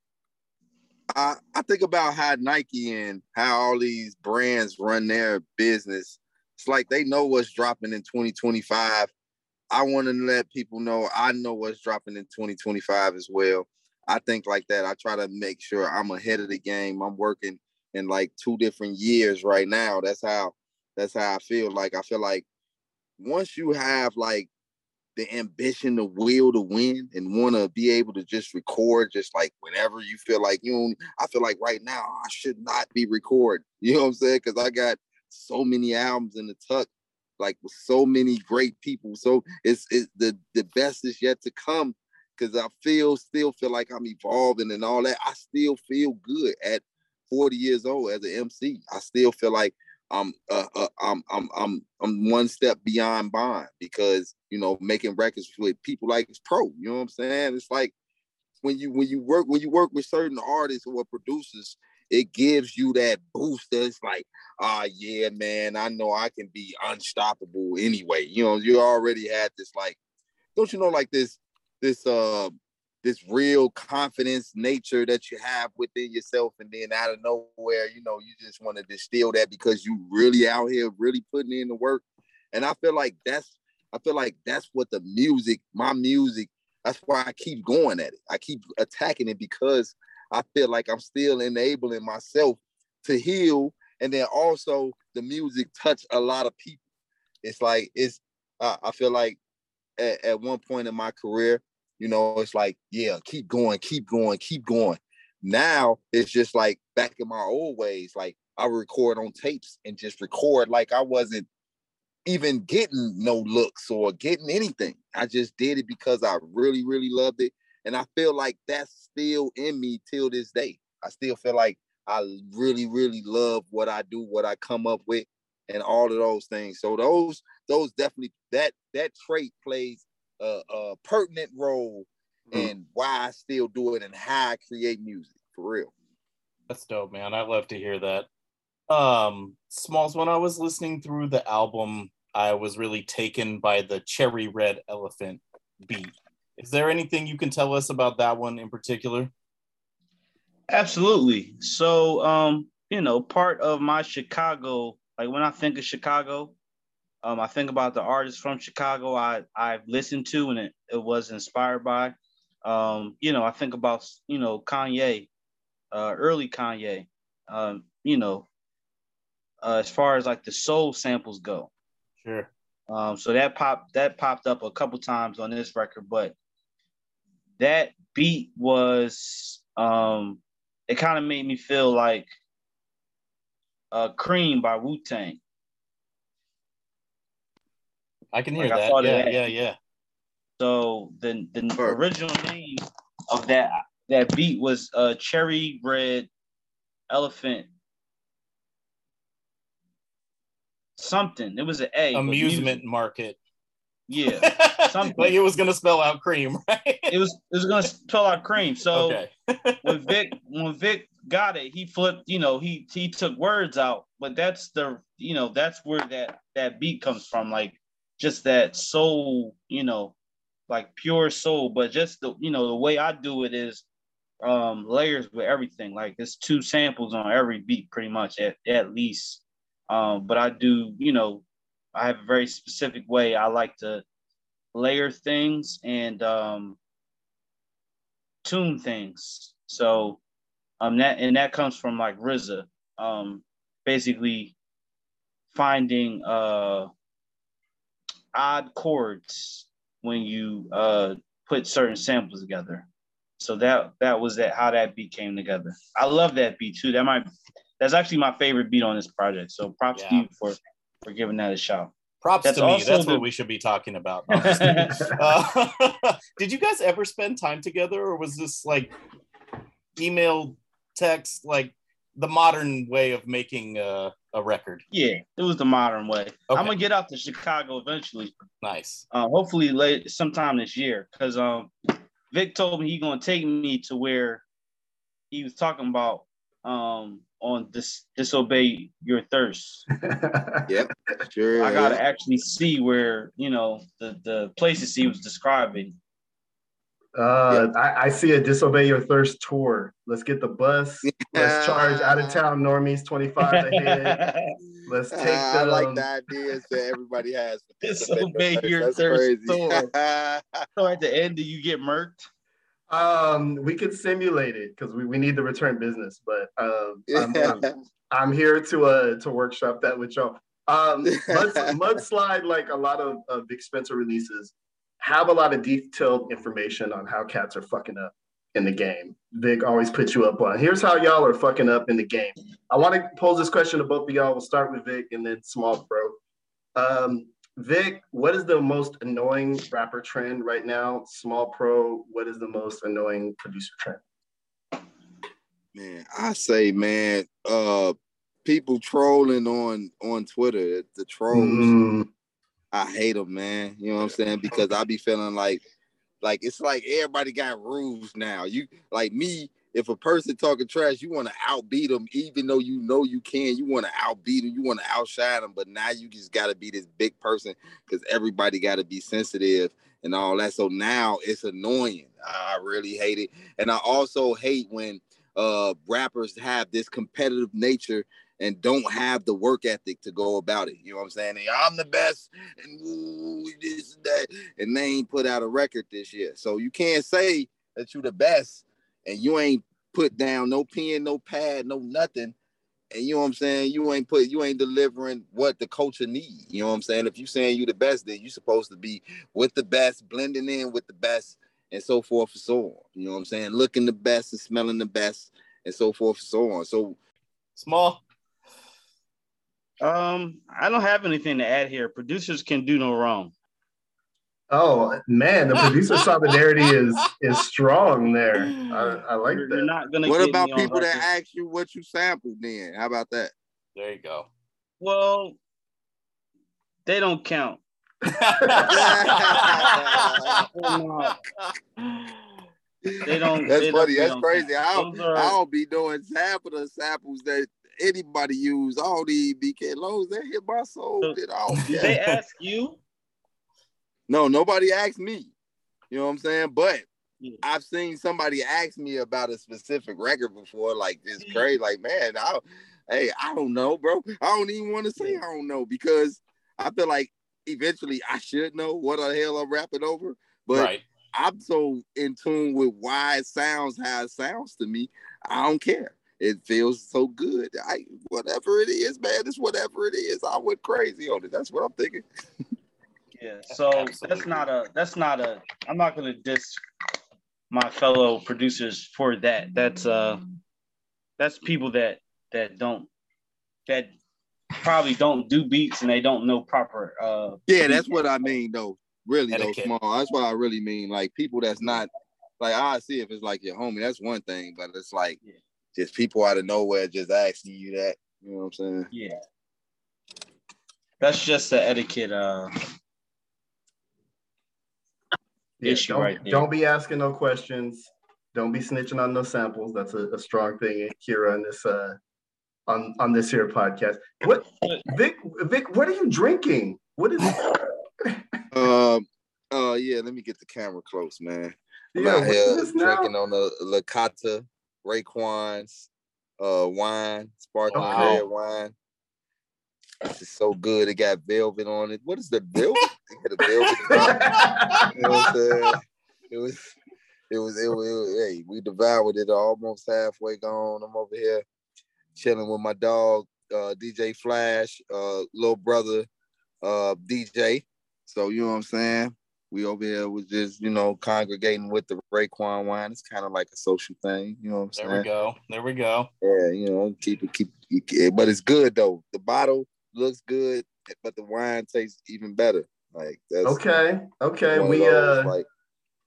I, I think about how Nike and how all these brands run their business. It's like they know what's dropping in 2025. I want to let people know I know what's dropping in 2025 as well. I think like that. I try to make sure I'm ahead of the game. I'm working in like two different years right now. That's how that's how I feel. Like I feel like once you have like the ambition, the will to win, and want to be able to just record, just like whenever you feel like you. Know, I feel like right now I should not be recording. <laughs> You know what I'm saying? Because I got so many albums in the tuck, like with so many great people. So it's it's the the best is yet to come. Because I feel still feel like I'm evolving and all that. I still feel good at 40 years old as an MC. I still feel like I'm uh, uh, I'm I'm I'm I'm one step beyond Bond because you know making records with people like it's pro. You know what I'm saying? It's like when you when you work when you work with certain artists or producers, it gives you that boost. That's like, ah, uh, yeah, man, I know I can be unstoppable anyway. You know, you already had this like, don't you know, like this this uh this real confidence nature that you have within yourself and then out of nowhere you know you just want to distill that because you really out here really putting in the work. And i feel like that's i feel like that's what the music my music that's why i keep going at it. I keep attacking it because i feel like i'm still enabling myself to heal and then also the music touch a lot of people. It's like it's uh, i feel like at, at one point in my career you know, it's like, yeah, keep going, keep going, keep going. Now it's just like back in my old ways, like I record on tapes and just record like I wasn't even getting no looks or getting anything. I just did it because I really, really loved it. And I feel like that's still in me till this day. I still feel like I really, really love what I do, what I come up with, and all of those things. So those, those definitely that that trait plays a, a pertinent role mm-hmm. in why I still do it and how I create music for real. That's dope, man. I love to hear that. Um, Smalls, when I was listening through the album, I was really taken by the Cherry Red Elephant beat. Is there anything you can tell us about that one in particular? Absolutely. So, um, you know, part of my Chicago, like when I think of Chicago, um, I think about the artists from Chicago I I've listened to and it, it was inspired by. Um, you know, I think about you know Kanye, uh, early Kanye. Um, you know, uh, as far as like the soul samples go. Sure. Um, so that popped that popped up a couple times on this record, but that beat was um, it kind of made me feel like uh, Cream by Wu Tang. I can hear like that. Yeah, that. yeah, yeah. So the the original name of that that beat was uh cherry red elephant something. It was an A. Amusement market. Yeah. <laughs> Something. like it was gonna spell out cream, <laughs> right? it was it was gonna spell out cream. So okay. <laughs> when Vic when Vic got it, he flipped, you know, he he took words out, but that's the you know, that's where that that beat comes from. Like just that soul, you know, like pure soul. But just the, you know, the way I do it is um layers with everything. Like it's two samples on every beat, pretty much at, at least. Um, but I do, you know, I have a very specific way I like to layer things and um tune things. So um that and that comes from like RZA. Um basically finding uh odd chords when you uh, put certain samples together. So that that was that how that beat came together. I love that beat too. That might that's actually my favorite beat on this project. So props yeah. to you for for giving that a shot. Props that's to me. That's the... what we should be talking about. <laughs> uh, <laughs> did you guys ever spend time together, or was this like email, text, like the modern way of making uh, a record. Yeah, it was the modern way. Okay. I'm gonna get out to Chicago eventually. Nice. Uh, hopefully late sometime this year, because um, Vic told me he gonna take me to where he was talking about um on this disobey your thirst. <laughs> yep, sure. I gotta actually see where you know the the places he was describing uh, yeah. I, I, see a disobey your thirst tour. Let's get the bus. Let's charge out of town normies twenty five ahead. <laughs> Let's take. Uh, I like the ideas that everybody has. Disobey your thirst tour. <laughs> so at the end, do you get murked? Um, we could simulate it because we, we need to return business, but um, <laughs> I'm, I'm, I'm here to uh to workshop that with y'all. Um, Mud, Mudslide, like a lot of uh, Vic Spencer releases, have a lot of detailed information on how cats are fucking up in the game. Vic always puts you up on. Here's how y'all are fucking up in the game. I want to pose this question to both of y'all. We'll start with Vic and then Small Pro. Um, Vic, what is the most annoying rapper trend right now? Small Pro, what is the most annoying producer trend? Man, I say, man, uh, people trolling on on Twitter, the trolls. Mm, I hate them, man. You know what I'm saying? Because I be feeling like, like it's like everybody got rules now. You like me. If a person talking trash, you want to outbeat them, even though you know you can. You want to outbeat them. You want to outshine them. But now you just got to be this big person because everybody got to be sensitive and all that. So now it's annoying. I really hate it, and I also hate when uh rappers have this competitive nature and don't have the work ethic to go about it. You know what I'm saying? I'm the best and ooh, this and that. And they ain't put out a record this year. So you can't say that you're the best and you ain't put down no pen, no pad, no nothing. And you know what I'm saying? You ain't put you ain't delivering what the culture need. You know what I'm saying? If you saying you the best, then you supposed to be with the best, blending in with the best, and so forth and so on. You know what I'm saying? Looking the best and smelling the best, and so forth and so on. So Small. Um, I don't have anything to add here. Producers can do no wrong. Oh man, the producer <laughs> solidarity is is strong there. I, I like You're, you're that. not gonna. what about people that ask you what you sampled then? How about that? There you go. Well, they don't count. <laughs> They don't. That's they don't- funny. That's crazy. I don't, I don't be doing half of the samples that anybody use. all these BK even be care. Long as they hit my soul, So- then I don't Did they ask you? <laughs> No, nobody asked me. You know what I'm saying? But Yeah. I've seen somebody ask me about a specific record before, like this mm-hmm. crazy. Like, man, I, hey, I don't know, bro. I don't even want to say I don't know because I feel like eventually I should know what the hell I'm rapping over. But right. I'm so in tune with why it sounds how it sounds to me. I don't care. It feels so good. I whatever it is, man. It's whatever it is. I went crazy on it. That's what I'm thinking. Yeah. So that's not a. That's not a. I'm not gonna diss my fellow producers for that. That's uh. That's people that that don't that probably don't do beats and they don't know proper uh Yeah, that's what I mean, though. Really, Etiquette. though, small. That's what I really mean. Like people that's not like I see if it's like your homie. That's one thing, but it's like Yeah. Just people out of nowhere just asking you that. You know what I'm saying? Yeah. That's just the etiquette uh Yeah, issue don't, right there. don't be asking no questions. Don't be snitching on no samples. That's a, a strong thing here on this uh on on this here podcast. What Vic Vic, what are you drinking? What is <laughs> Um. Uh. Yeah. Let me get the camera close, man. I'm yeah, out here this now? drinking on the Lacata Raekwon's uh wine, sparkling Wow. red wine. This is so good. It got velvet on it. What is the velvet? It got a velvet. <laughs> You know what I'm saying? It was, it was, it was, it was, hey, we devoured it almost halfway gone. I'm over here chilling with my dog, uh, DJ Flash, uh, little brother, uh, DJ. So, you know what I'm saying? We over here was just, you know, congregating with the Raekwon wine. It's kind of like a social thing, you know what I'm There saying? we go. There we go. Yeah, you know, keep it, keep it, but it's good though. The bottle looks good, but the wine tastes even better. Like that's okay, okay. We those, uh like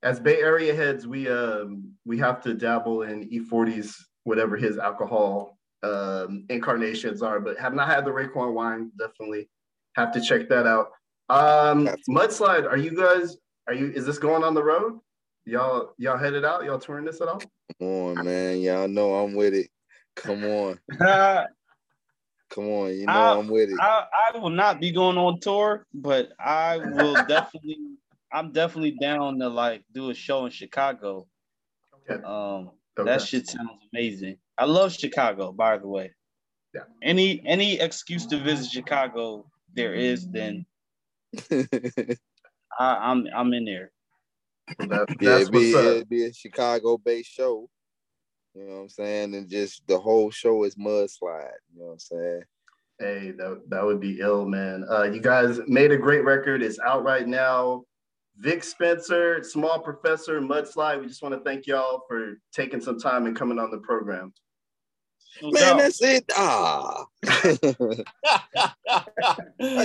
as Bay Area heads, we um we have to dabble in E-40's whatever his alcohol um incarnations are, but have not had the Raekwon wine. Definitely have to check that out. Um mudslide, are you guys are you is this going on the road? Y'all y'all headed out? Y'all touring this at all? come on, man. Y'all know I'm with it. Come on, <laughs> come on. You know I- I'm with it. I will not be going on tour, but I will <laughs> definitely I'm definitely down to like do a show in Chicago. Okay. Um okay. that shit sounds amazing. I love Chicago, by the way. Yeah. Any any excuse to visit Chicago there is, then <laughs> I, I'm I'm in there. That, Yeah, it'd be, it'd be a Chicago-based show. You know what I'm saying? And just the whole show is mudslide. You know what I'm saying? Hey, that, that would be ill, man. Uh, you guys made a great record. It's out right now. Vic Spencer, Small Professor, Mudslide. We just want to thank y'all for taking some time and coming on the program. No Man, doubt. that's it. Ah. <laughs> I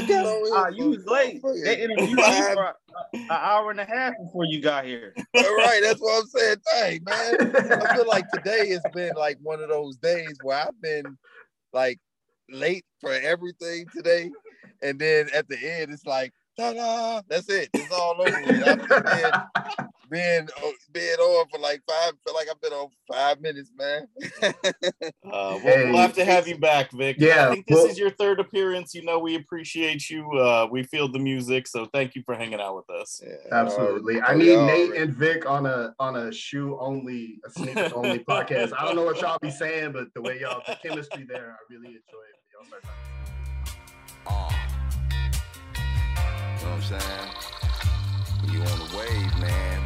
got on here Ah, you was late. They interviewed you for an hour and a half before you got here. All right, that's what I'm saying. Dang, man. I feel like <laughs> today has been like one of those days where I've been like late for everything today. And then at the end, it's like, ta-da, that's it. It's all over. I've been being, being on for like five, feel like I've been on five minutes, man. <laughs> Uh, we'll, Hey, we'll have to have you back, Vic. Yeah, I think this well- is your third appearance. You know, we appreciate you. Uh, we feel the music, so thank you for hanging out with us. Yeah, Absolutely. y'all I need Nate already- and Vic on a on a shoe only, a sneakers only <laughs> podcast. I don't know what y'all be saying, but the way y'all the chemistry there, I really enjoy it. Y'all start talking. Uh, you know what I'm saying? You on the wave, man,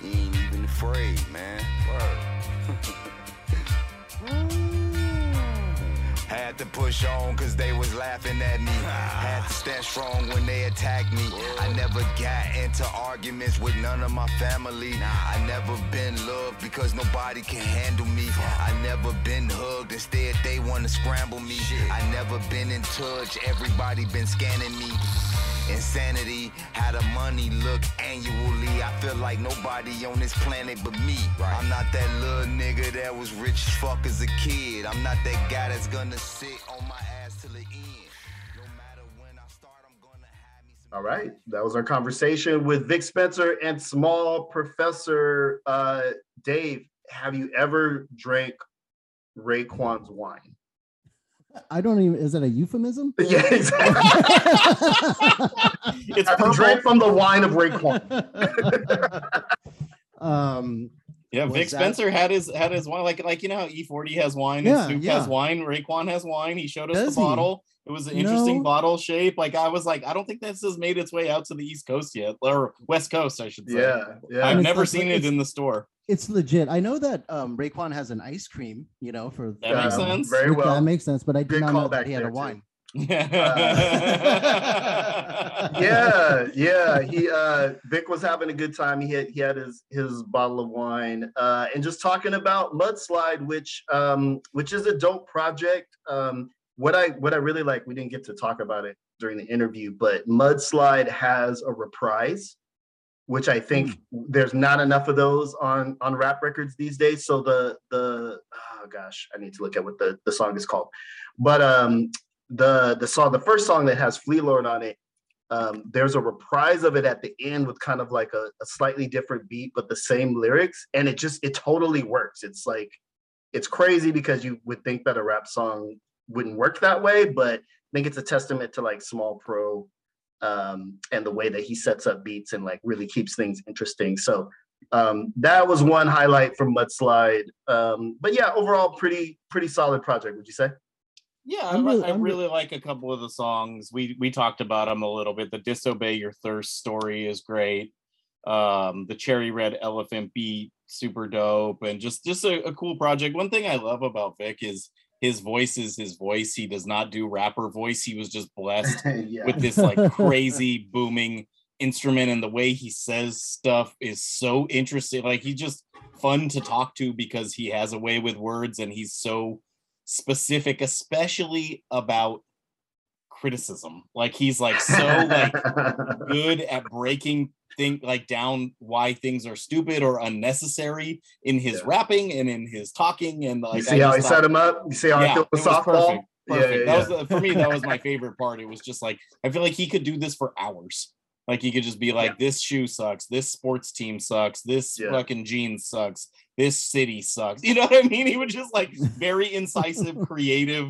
you ain't even afraid, man. <laughs> Had to push on cause they was laughing at me. Had to stand strong when they attacked me. I never got into arguments with none of my family. I never been loved because nobody can handle me. I never been hugged, instead they wanna scramble me. I never been in touch, everybody been scanning me. Insanity, how the money look annually. I feel like nobody on this planet but me. I'm not that little nigga that was rich as fuck as a kid. I'm not that guy that's gonna sit on my ass till the end. No matter when I start, I'm gonna have me some. All right. That was our conversation with Vic Spencer and Small Professor uh, Dave. Have you ever drank Raekwon's wine? I don't even. Is that a euphemism? <laughs> Yeah, exactly. It's <laughs> Have purple. from the wine of Raekwon? <laughs> um, Yeah, Was Vic that- Spencer had his had his wine. Like like you know how E-40 has wine Yeah, and Snoop yeah. has wine. Raekwon has wine. He showed us Does the he? bottle. It was an interesting No. bottle shape. Like I was like, I don't think this has made its way out to the East Coast yet, or West Coast, I should say. Yeah, yeah. I've And it's never like- seen it in the store. It's legit. I know that um, Raekwon has an ice cream. You know, for That makes Um, sense. Very well. That makes sense, but I did Good not know that he had there, a too. wine. <laughs> <laughs> yeah, yeah. He uh Vic was having a good time. He had he had his his bottle of wine. Uh and just talking about Mudslide, which um which is a dope project. Um what I what I really like, we didn't get to talk about it during the interview, but Mudslide has a reprise, which I think there's not enough of those on on rap records these days. So the the oh gosh, I need to look at what the, the song is called. But um the the song, the first song that has Flee Lord on it, um, there's a reprise of it at the end with kind of like a, a slightly different beat, but the same lyrics, and it just it totally works. It's like it's crazy because you would think that a rap song wouldn't work that way, but I think it's a testament to like Small Pro um, and the way that he sets up beats and like really keeps things interesting. So um, that was one highlight from Mudslide. Um, but yeah, overall, pretty pretty solid project. Would you say? Yeah, I'm I, really- I I'm re- really like a couple of the songs. We we talked about them a little bit. The "Disobey Your Thirst" story is great. Um, the Cherry Red Elephant beat, super dope, and just just a, a cool project. One thing I love about Vic is his voice is his voice. He does not do rapper voice. He was just blessed <laughs> yeah. with this like <laughs> crazy booming instrument and the way he says stuff is so interesting like he's just fun to talk to because he has a way with words and he's so specific especially about criticism like he's like so like <laughs> good at breaking thing like down why things are stupid or unnecessary in his Yeah. rapping and in his talking and like you see I how he just set him up? You see how I feel was softball? perfect. Yeah, Perfect. yeah, that was the, for me. That was my <laughs> favorite part. It was just like I feel like he could do this for hours. Like he could just be like, "This shoe sucks. This sports team sucks. This Yeah. fucking jeans sucks. This city sucks." <laughs> You know what I mean? He was just like very incisive, creative,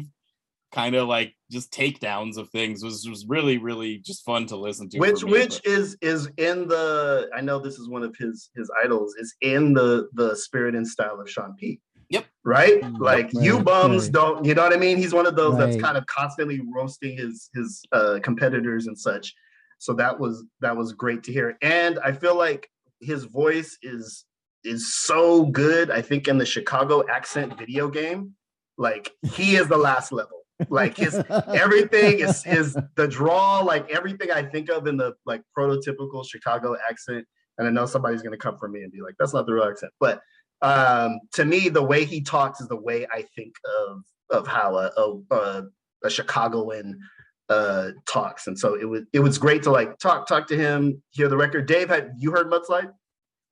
kind of like just takedowns of things. Was was really really just fun to listen to. which me, which but- is is in the I know this is one of his his idols is in the the spirit and style of Sean P. Yep. Right? Mm, Like you bums right. don't you know what I mean? He's one of those that's kind of constantly roasting his his uh competitors and such. So that was that was great to hear. And I feel like his voice is is so good. I think in the Chicago accent video game, like he is the last level. Like his everything is is the draw, like everything I think of in the like prototypical Chicago accent. And I know somebody's gonna come for me and be like, "That's not the real accent," but um, to me, the way he talks is the way I think of of how a a, a, a Chicagoan uh, talks. And so it was it was great to like talk talk to him, hear the record. Dave, had you heard Mudslide?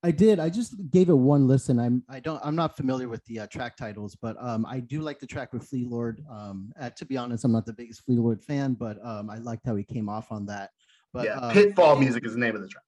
I did. I just gave it one listen. I'm I don't I'm not familiar with the uh, track titles, but um, I do like the track with Flee Lord. Um, uh, to be honest, I'm not the biggest Flee Lord fan, but um, I liked how he came off on that. But yeah, um, Pitfall Music is the name of the track.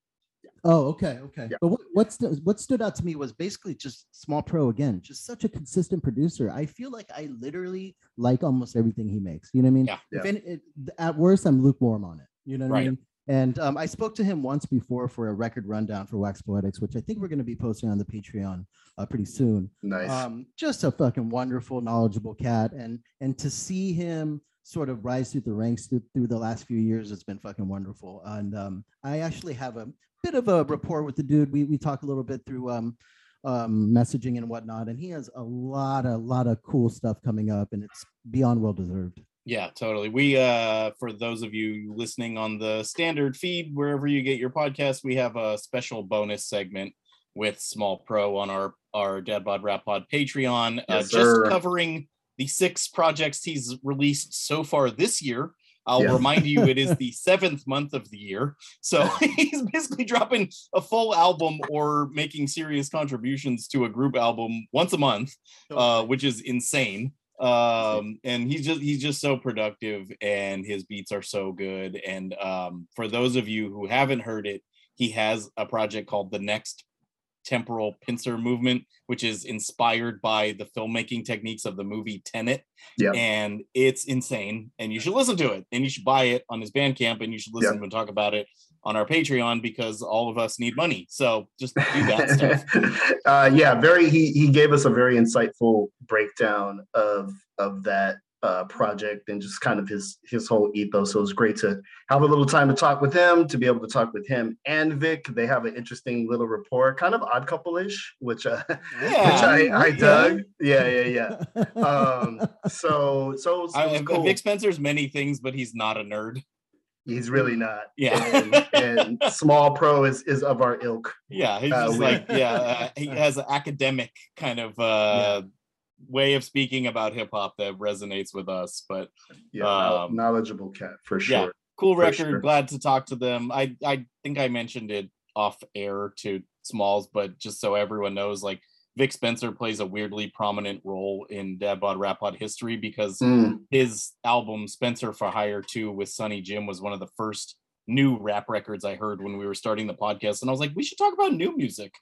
Oh, okay, okay. Yeah. But what what, st- what stood out to me was basically just Small Pro again, just such a consistent producer. I feel like I literally like almost everything he makes. You know what I mean? Yeah. Any, it, at worst, I'm lukewarm on it. You know what I Right. mean? And um, I spoke to him once before for a record rundown for Wax Poetics, which I think we're going to be posting on the Patreon uh, pretty soon. Nice. Um, just a fucking wonderful, knowledgeable cat, and and to see him sort of rise through the ranks through, through the last few years it's been fucking wonderful. And um, I actually have a bit of a rapport with the dude. We we talk a little bit through um, um, messaging and whatnot, and he has a lot, a lot of cool stuff coming up, and it's beyond well deserved. Yeah, totally. We uh for those of you listening on the standard feed wherever you get your podcast, we have a special bonus segment with Small Pro on our our Dad Bod Rap Pod Patreon, uh, just sir. covering the six projects he's released so far this year. I'll Yeah. remind you, it is <laughs> the seventh month of the year. So <laughs> he's basically dropping a full album or making serious contributions to a group album once a month uh, which is insane. Um, and he's just he's just so productive, and his beats are so good. And um, for those of you who haven't heard it, he has a project called the Next Temporal Pincer Movement, which is inspired by the filmmaking techniques of the movie Tenet. Yeah. And it's insane, and you should listen to it, and you should buy it on his Bandcamp, and you should listen and talk about it on our Patreon because all of us need money. So just do that stuff. <laughs> uh, yeah, very. He he gave us a very insightful breakdown of of that uh, project and just kind of his his whole ethos. So it was great to have a little time to talk with him, to be able to talk with him and Vic. They have an interesting little rapport, kind of odd couple-ish, which uh, <laughs> which I I dug. Yeah, yeah, yeah. <laughs> Um, so so it was, it I, cool. Vic Spencer's many things, but he's not a nerd. He's really not. Yeah. And, and Small Pro is is of our ilk. Yeah, he's Uh, just like yeah, uh, he <laughs> has an academic kind of uh way of speaking about hip hop that resonates with us. But Yeah, Um, knowledgeable cat for sure. yeah. cool For record. sure. Glad to talk to them. I I think I mentioned it off air to Smalls, but just so everyone knows, like Vic Spencer plays a weirdly prominent role in Dad Bod Rap Pod history because Mm, his album Spencer for Hire 2 with Sonny Jim was one of the first new rap records I heard when we were starting the podcast. And I was like, we should talk about new music.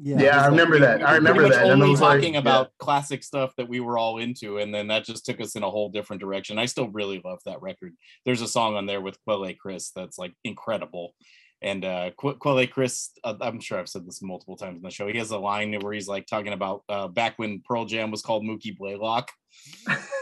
Yeah. Yeah, I like, remember that. we I remember that. Only was like, talking yeah. about classic stuff that we were all into, and then that just took us in a whole different direction. I still really love that record. There's a song on there with Quelle Chris that's like incredible. And uh Qu- Quelle Chris, uh, I'm sure I've said this multiple times in the show. He has a line where he's like talking about uh, back when Pearl Jam was called Mookie Blaylock.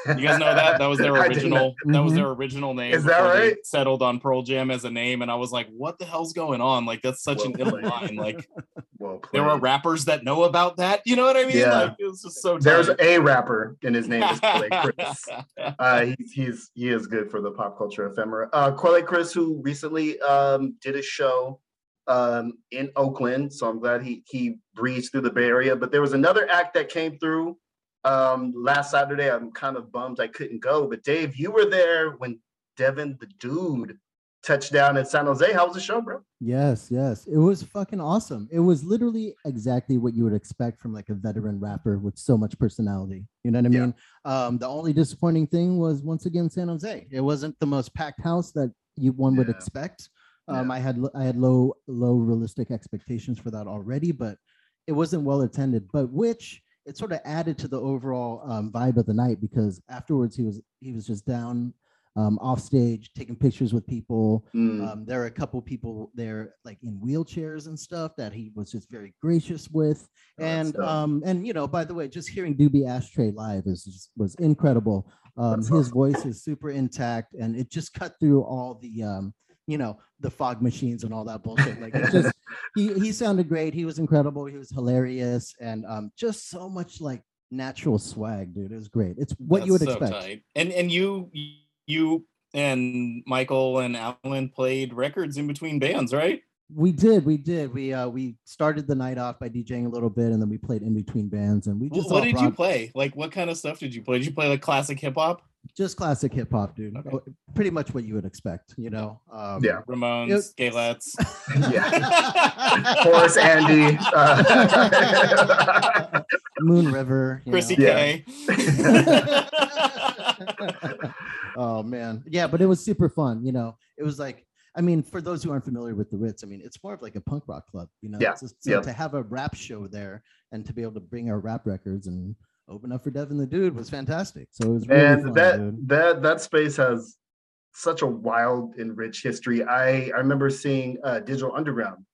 You guys know that that was their <laughs> I did not- original. That was their original name. Is that right? Settled on Pearl Jam as a name, and I was like, "What the hell's going on? Like that's such Well an ill line. Like <laughs> well there are rappers that know about that. You know what I mean? Yeah. Like it was just so. There's tight. a rapper, and his name is Quelle <laughs> Chris. Uh, he's, he's he is good for the pop culture ephemera. Uh, Quelle Chris, who recently um, did a show um, in Oakland, so I'm glad he he breezed through the Bay Area. But there was another act that came through um, last Saturday. I'm kind of bummed I couldn't go, but Dave, you were there when Devin the Dude touched down in San Jose. How was the show, bro? Yes, yes. It was fucking awesome. It was literally exactly what you would expect from like a veteran rapper with so much personality. You know what I Yeah. mean? Um, the only disappointing thing was once again San Jose. It wasn't the most packed house that you one would Yeah. expect. Um, Yeah. I had I had low low realistic expectations for that already, but it wasn't well attended. But which it sort of added to the overall um, vibe of the night because afterwards he was he was just down um, off stage taking pictures with people. Mm, Um, there are a couple people there, like in wheelchairs and stuff, that he was just very gracious with. Oh, and um, and you know, by the way, just hearing Doobie Ashtray live is just, was incredible. Um, That's his awesome. voice is super intact, and it just cut through all the um, you know, the fog machines and all that bullshit. Like it just <laughs> he he sounded great. He was incredible. He was hilarious and um just so much like natural swag, dude. It was great. It's what you would so expect. tight. And and you you and Michael and Alan played records in between bands, right? We did, we did. We uh we started the night off by DJing a little bit and then we played in between bands and we just what all did you play? Like what kind of stuff did you play? Did you play like classic hip hop? Just classic hip hop, dude. Okay. Oh, Pretty much what you would expect, you know. Um Yeah. Ramones, It- Galettes. <laughs> Yeah. <laughs> Horace Andy. Uh, <laughs> Moon River. Chrissy know. Yeah. Oh man yeah but it was super fun you know it was like i mean for those who aren't familiar with the ritz i mean it's more of like a punk rock club you know Yeah, It's just- so yeah. to have a rap show there and to be able to bring our rap records and open up for devin the dude was fantastic so it was really and fun, that dude. that that space has such a wild and rich history. I I remember seeing uh, Digital Underground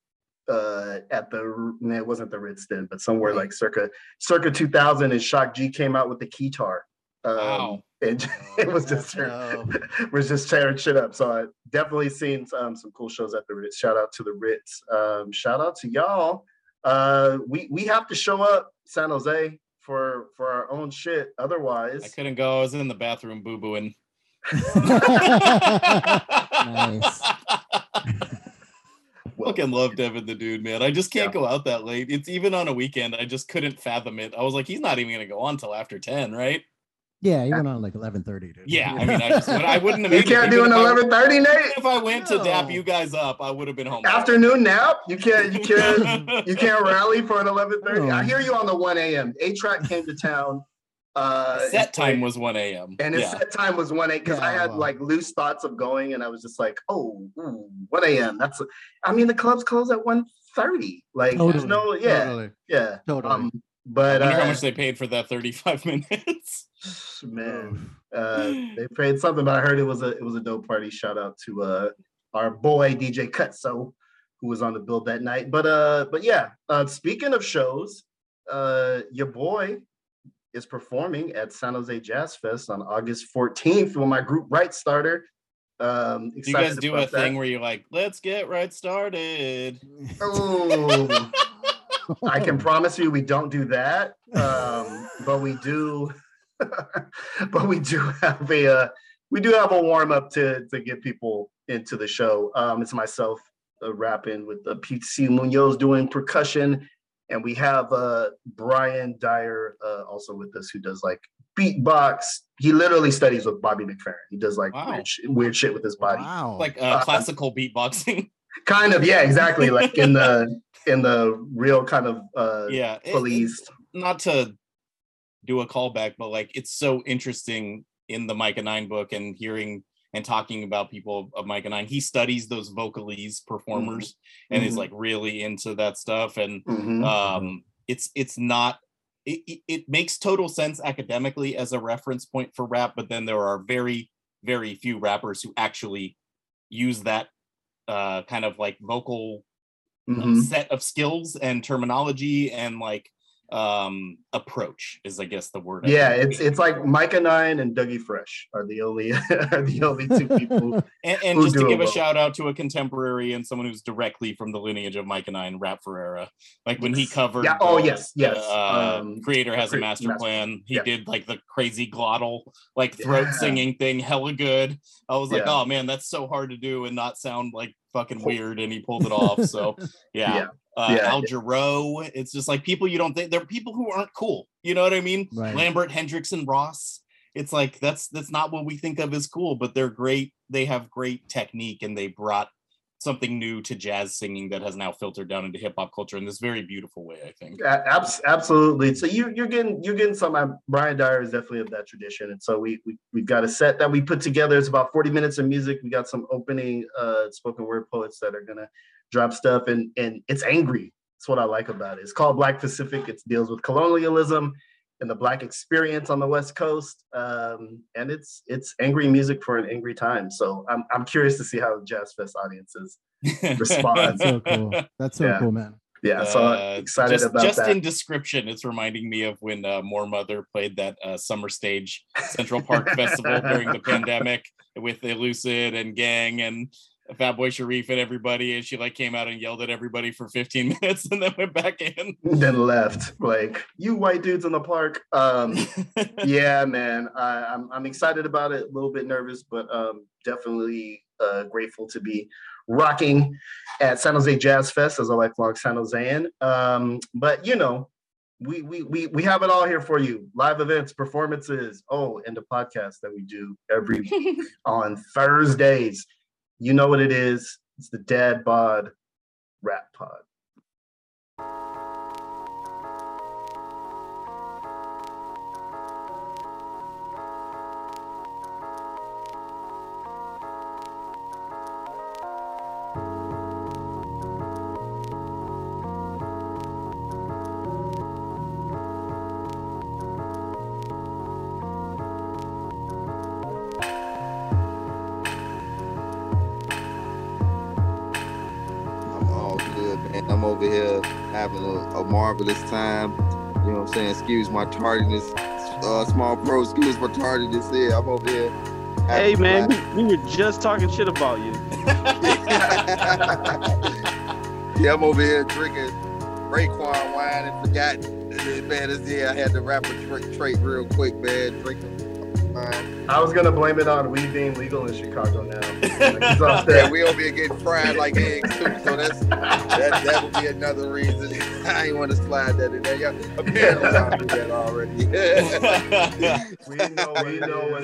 uh, at the no, it wasn't the Ritz then, but somewhere like circa circa 2000, and Shock G came out with the keytar. Um, Wow. And <laughs> it was just No. <laughs> was just tearing shit up. So I definitely seen um, some cool shows at the Ritz. Shout out to the Ritz. Um, shout out to y'all. Uh, we we have to show up San Jose for for our own shit. Otherwise, I couldn't go. I was in the bathroom boo booing. Nice. <laughs> Fucking love Devin the dude, man. I just can't go out that late. It's even on a weekend. I just couldn't fathom it. I was like, he's not even gonna go on till after 10, right? Yeah he went on like 11:30 dude Yeah, I mean, I just I wouldn't <laughs> have You can't do an eleven thirty, even Nate. If I went to dap you guys up, I would have been home. Afternoon nap. You can't. You can't. <laughs> you can't rally for an eleven thirty. I hear you on the one a.m. A-Trak came to town. Uh, Set time was 1 a.m. and his yeah. set time was one a.m. because I had well. like loose thoughts of going, and I was just like, oh, ooh, one a.m. That's. I mean, the clubs close at one thirty. Like, there's no. Yeah. totally Yeah. totally Um, I but wonder uh, how much they paid for that 35 <laughs> minutes. <sighs> man, uh, <sighs> they paid something, but I heard it was a it was a dope party. Shout out to uh our boy DJ Cutso, who was on the build that night. But uh, but yeah, uh, speaking of shows, uh, your boy is performing at San Jose Jazz Fest on August 14th with my group Right Starter. Um, Do you guys do a that. thing where you're like, let's get right started? <laughs> Oh, I can <laughs> promise you we don't do that. Um, but we do <laughs> but we do have a uh, we do have a warm up to to get people into the show. Um, it's myself uh, rapping with uh, PC Munoz doing percussion, and we have uh, Brian Dyer uh, also with us who does like beatbox. He literally studies with Bobby McFerrin. He does like Wow. weird, shit, weird shit with his body. wow Like uh, Uh, classical beatboxing. <laughs> Kind of, yeah, exactly. like in the <laughs> in the real kind of uh, yeah. it- it- not to do a callback, but like it's so interesting in the Micah Nine book and hearing and talking about people of Micah Nine. He studies those vocalese performers and is Mhm. like really into that stuff. And Mhm. um it's it's not it, it makes total sense academically as a reference point for rap, but then there are very, very few rappers who actually use that uh kind of like vocal uh, Mhm. set of skills and terminology and like um approach is i guess the word Yeah, it's it's like Micah Nine and Dougie Fresh are the only <laughs> are the only two people. <laughs> and, and just to give a shout out to a contemporary and someone who's directly from the lineage of micah nine and rap ferreira like when he covered Yeah, oh, yes, yes, uh, um, creator has a master Master- plan he yeah. did like the crazy glottal like throat Yeah. singing thing hella good i was like Yeah. oh man that's so hard to do and not sound like fucking weird and he pulled it off so <laughs> yeah, Yeah. Uh, Yeah. Al Jarreau. It's just like people you don't think they're people who aren't cool. You know what I mean? Right. Lambert, Hendricks and, Ross. It's like that's that's not what we think of as cool, but they're great. They have great technique and they brought something new to jazz singing that has now filtered down into hip hop culture in this very beautiful way. I think. Abs- absolutely. So you you're getting you're getting some. uh, Brian Dyer is definitely of that tradition, and so we, we we've got a set that we put together. It's about 40 minutes of music. We got some opening uh, spoken word poets that are gonna drop stuff, and and it's angry. That's what I like about it. It's called Black Pacific. It deals with colonialism and the black experience on the West Coast, um, and it's it's angry music for an angry time. So I'm I'm curious to see how the Jazz Fest audiences <laughs> respond. That's so cool that's so Yeah. cool man Yeah, so Uh, excited just, about just that. in description, it's reminding me of when uh, Moor Mother played that uh, summer stage Central Park <laughs> Festival during the pandemic with Elucid and Gang, and Fatboi Sharif and everybody, and she like came out and yelled at everybody for 15 <laughs> minutes and then went back in. then left like you white dudes in the park. Um <laughs> yeah man I, I'm, I'm excited about it a little bit nervous but um definitely uh grateful to be rocking at san jose jazz fest as a lifelong san josean. Um but you know we, we we we have it all here for you. Live events performances. Oh and the podcast that we do every <laughs> on thursdays you know what it is? It's the dad bod rap pod marvelous time. You know what I'm saying? Excuse my tardiness. Uh, small pro, excuse my tardiness. Yeah, I'm over here. Hey man, we, we were just talking shit about you. <laughs> yeah, I'm over here drinking Raekwon wine and forgot. Man, this yeah, I had to wrap a tra- trait real quick, man. Drinking wine. I was gonna blame it on weed being legal in Chicago now. <laughs> Yeah, we over here getting fried like eggs too, so that's that that would be another reason. <laughs> I ain't want to slide that in there. Yeah, apparently <laughs> I do that already. We know, we know what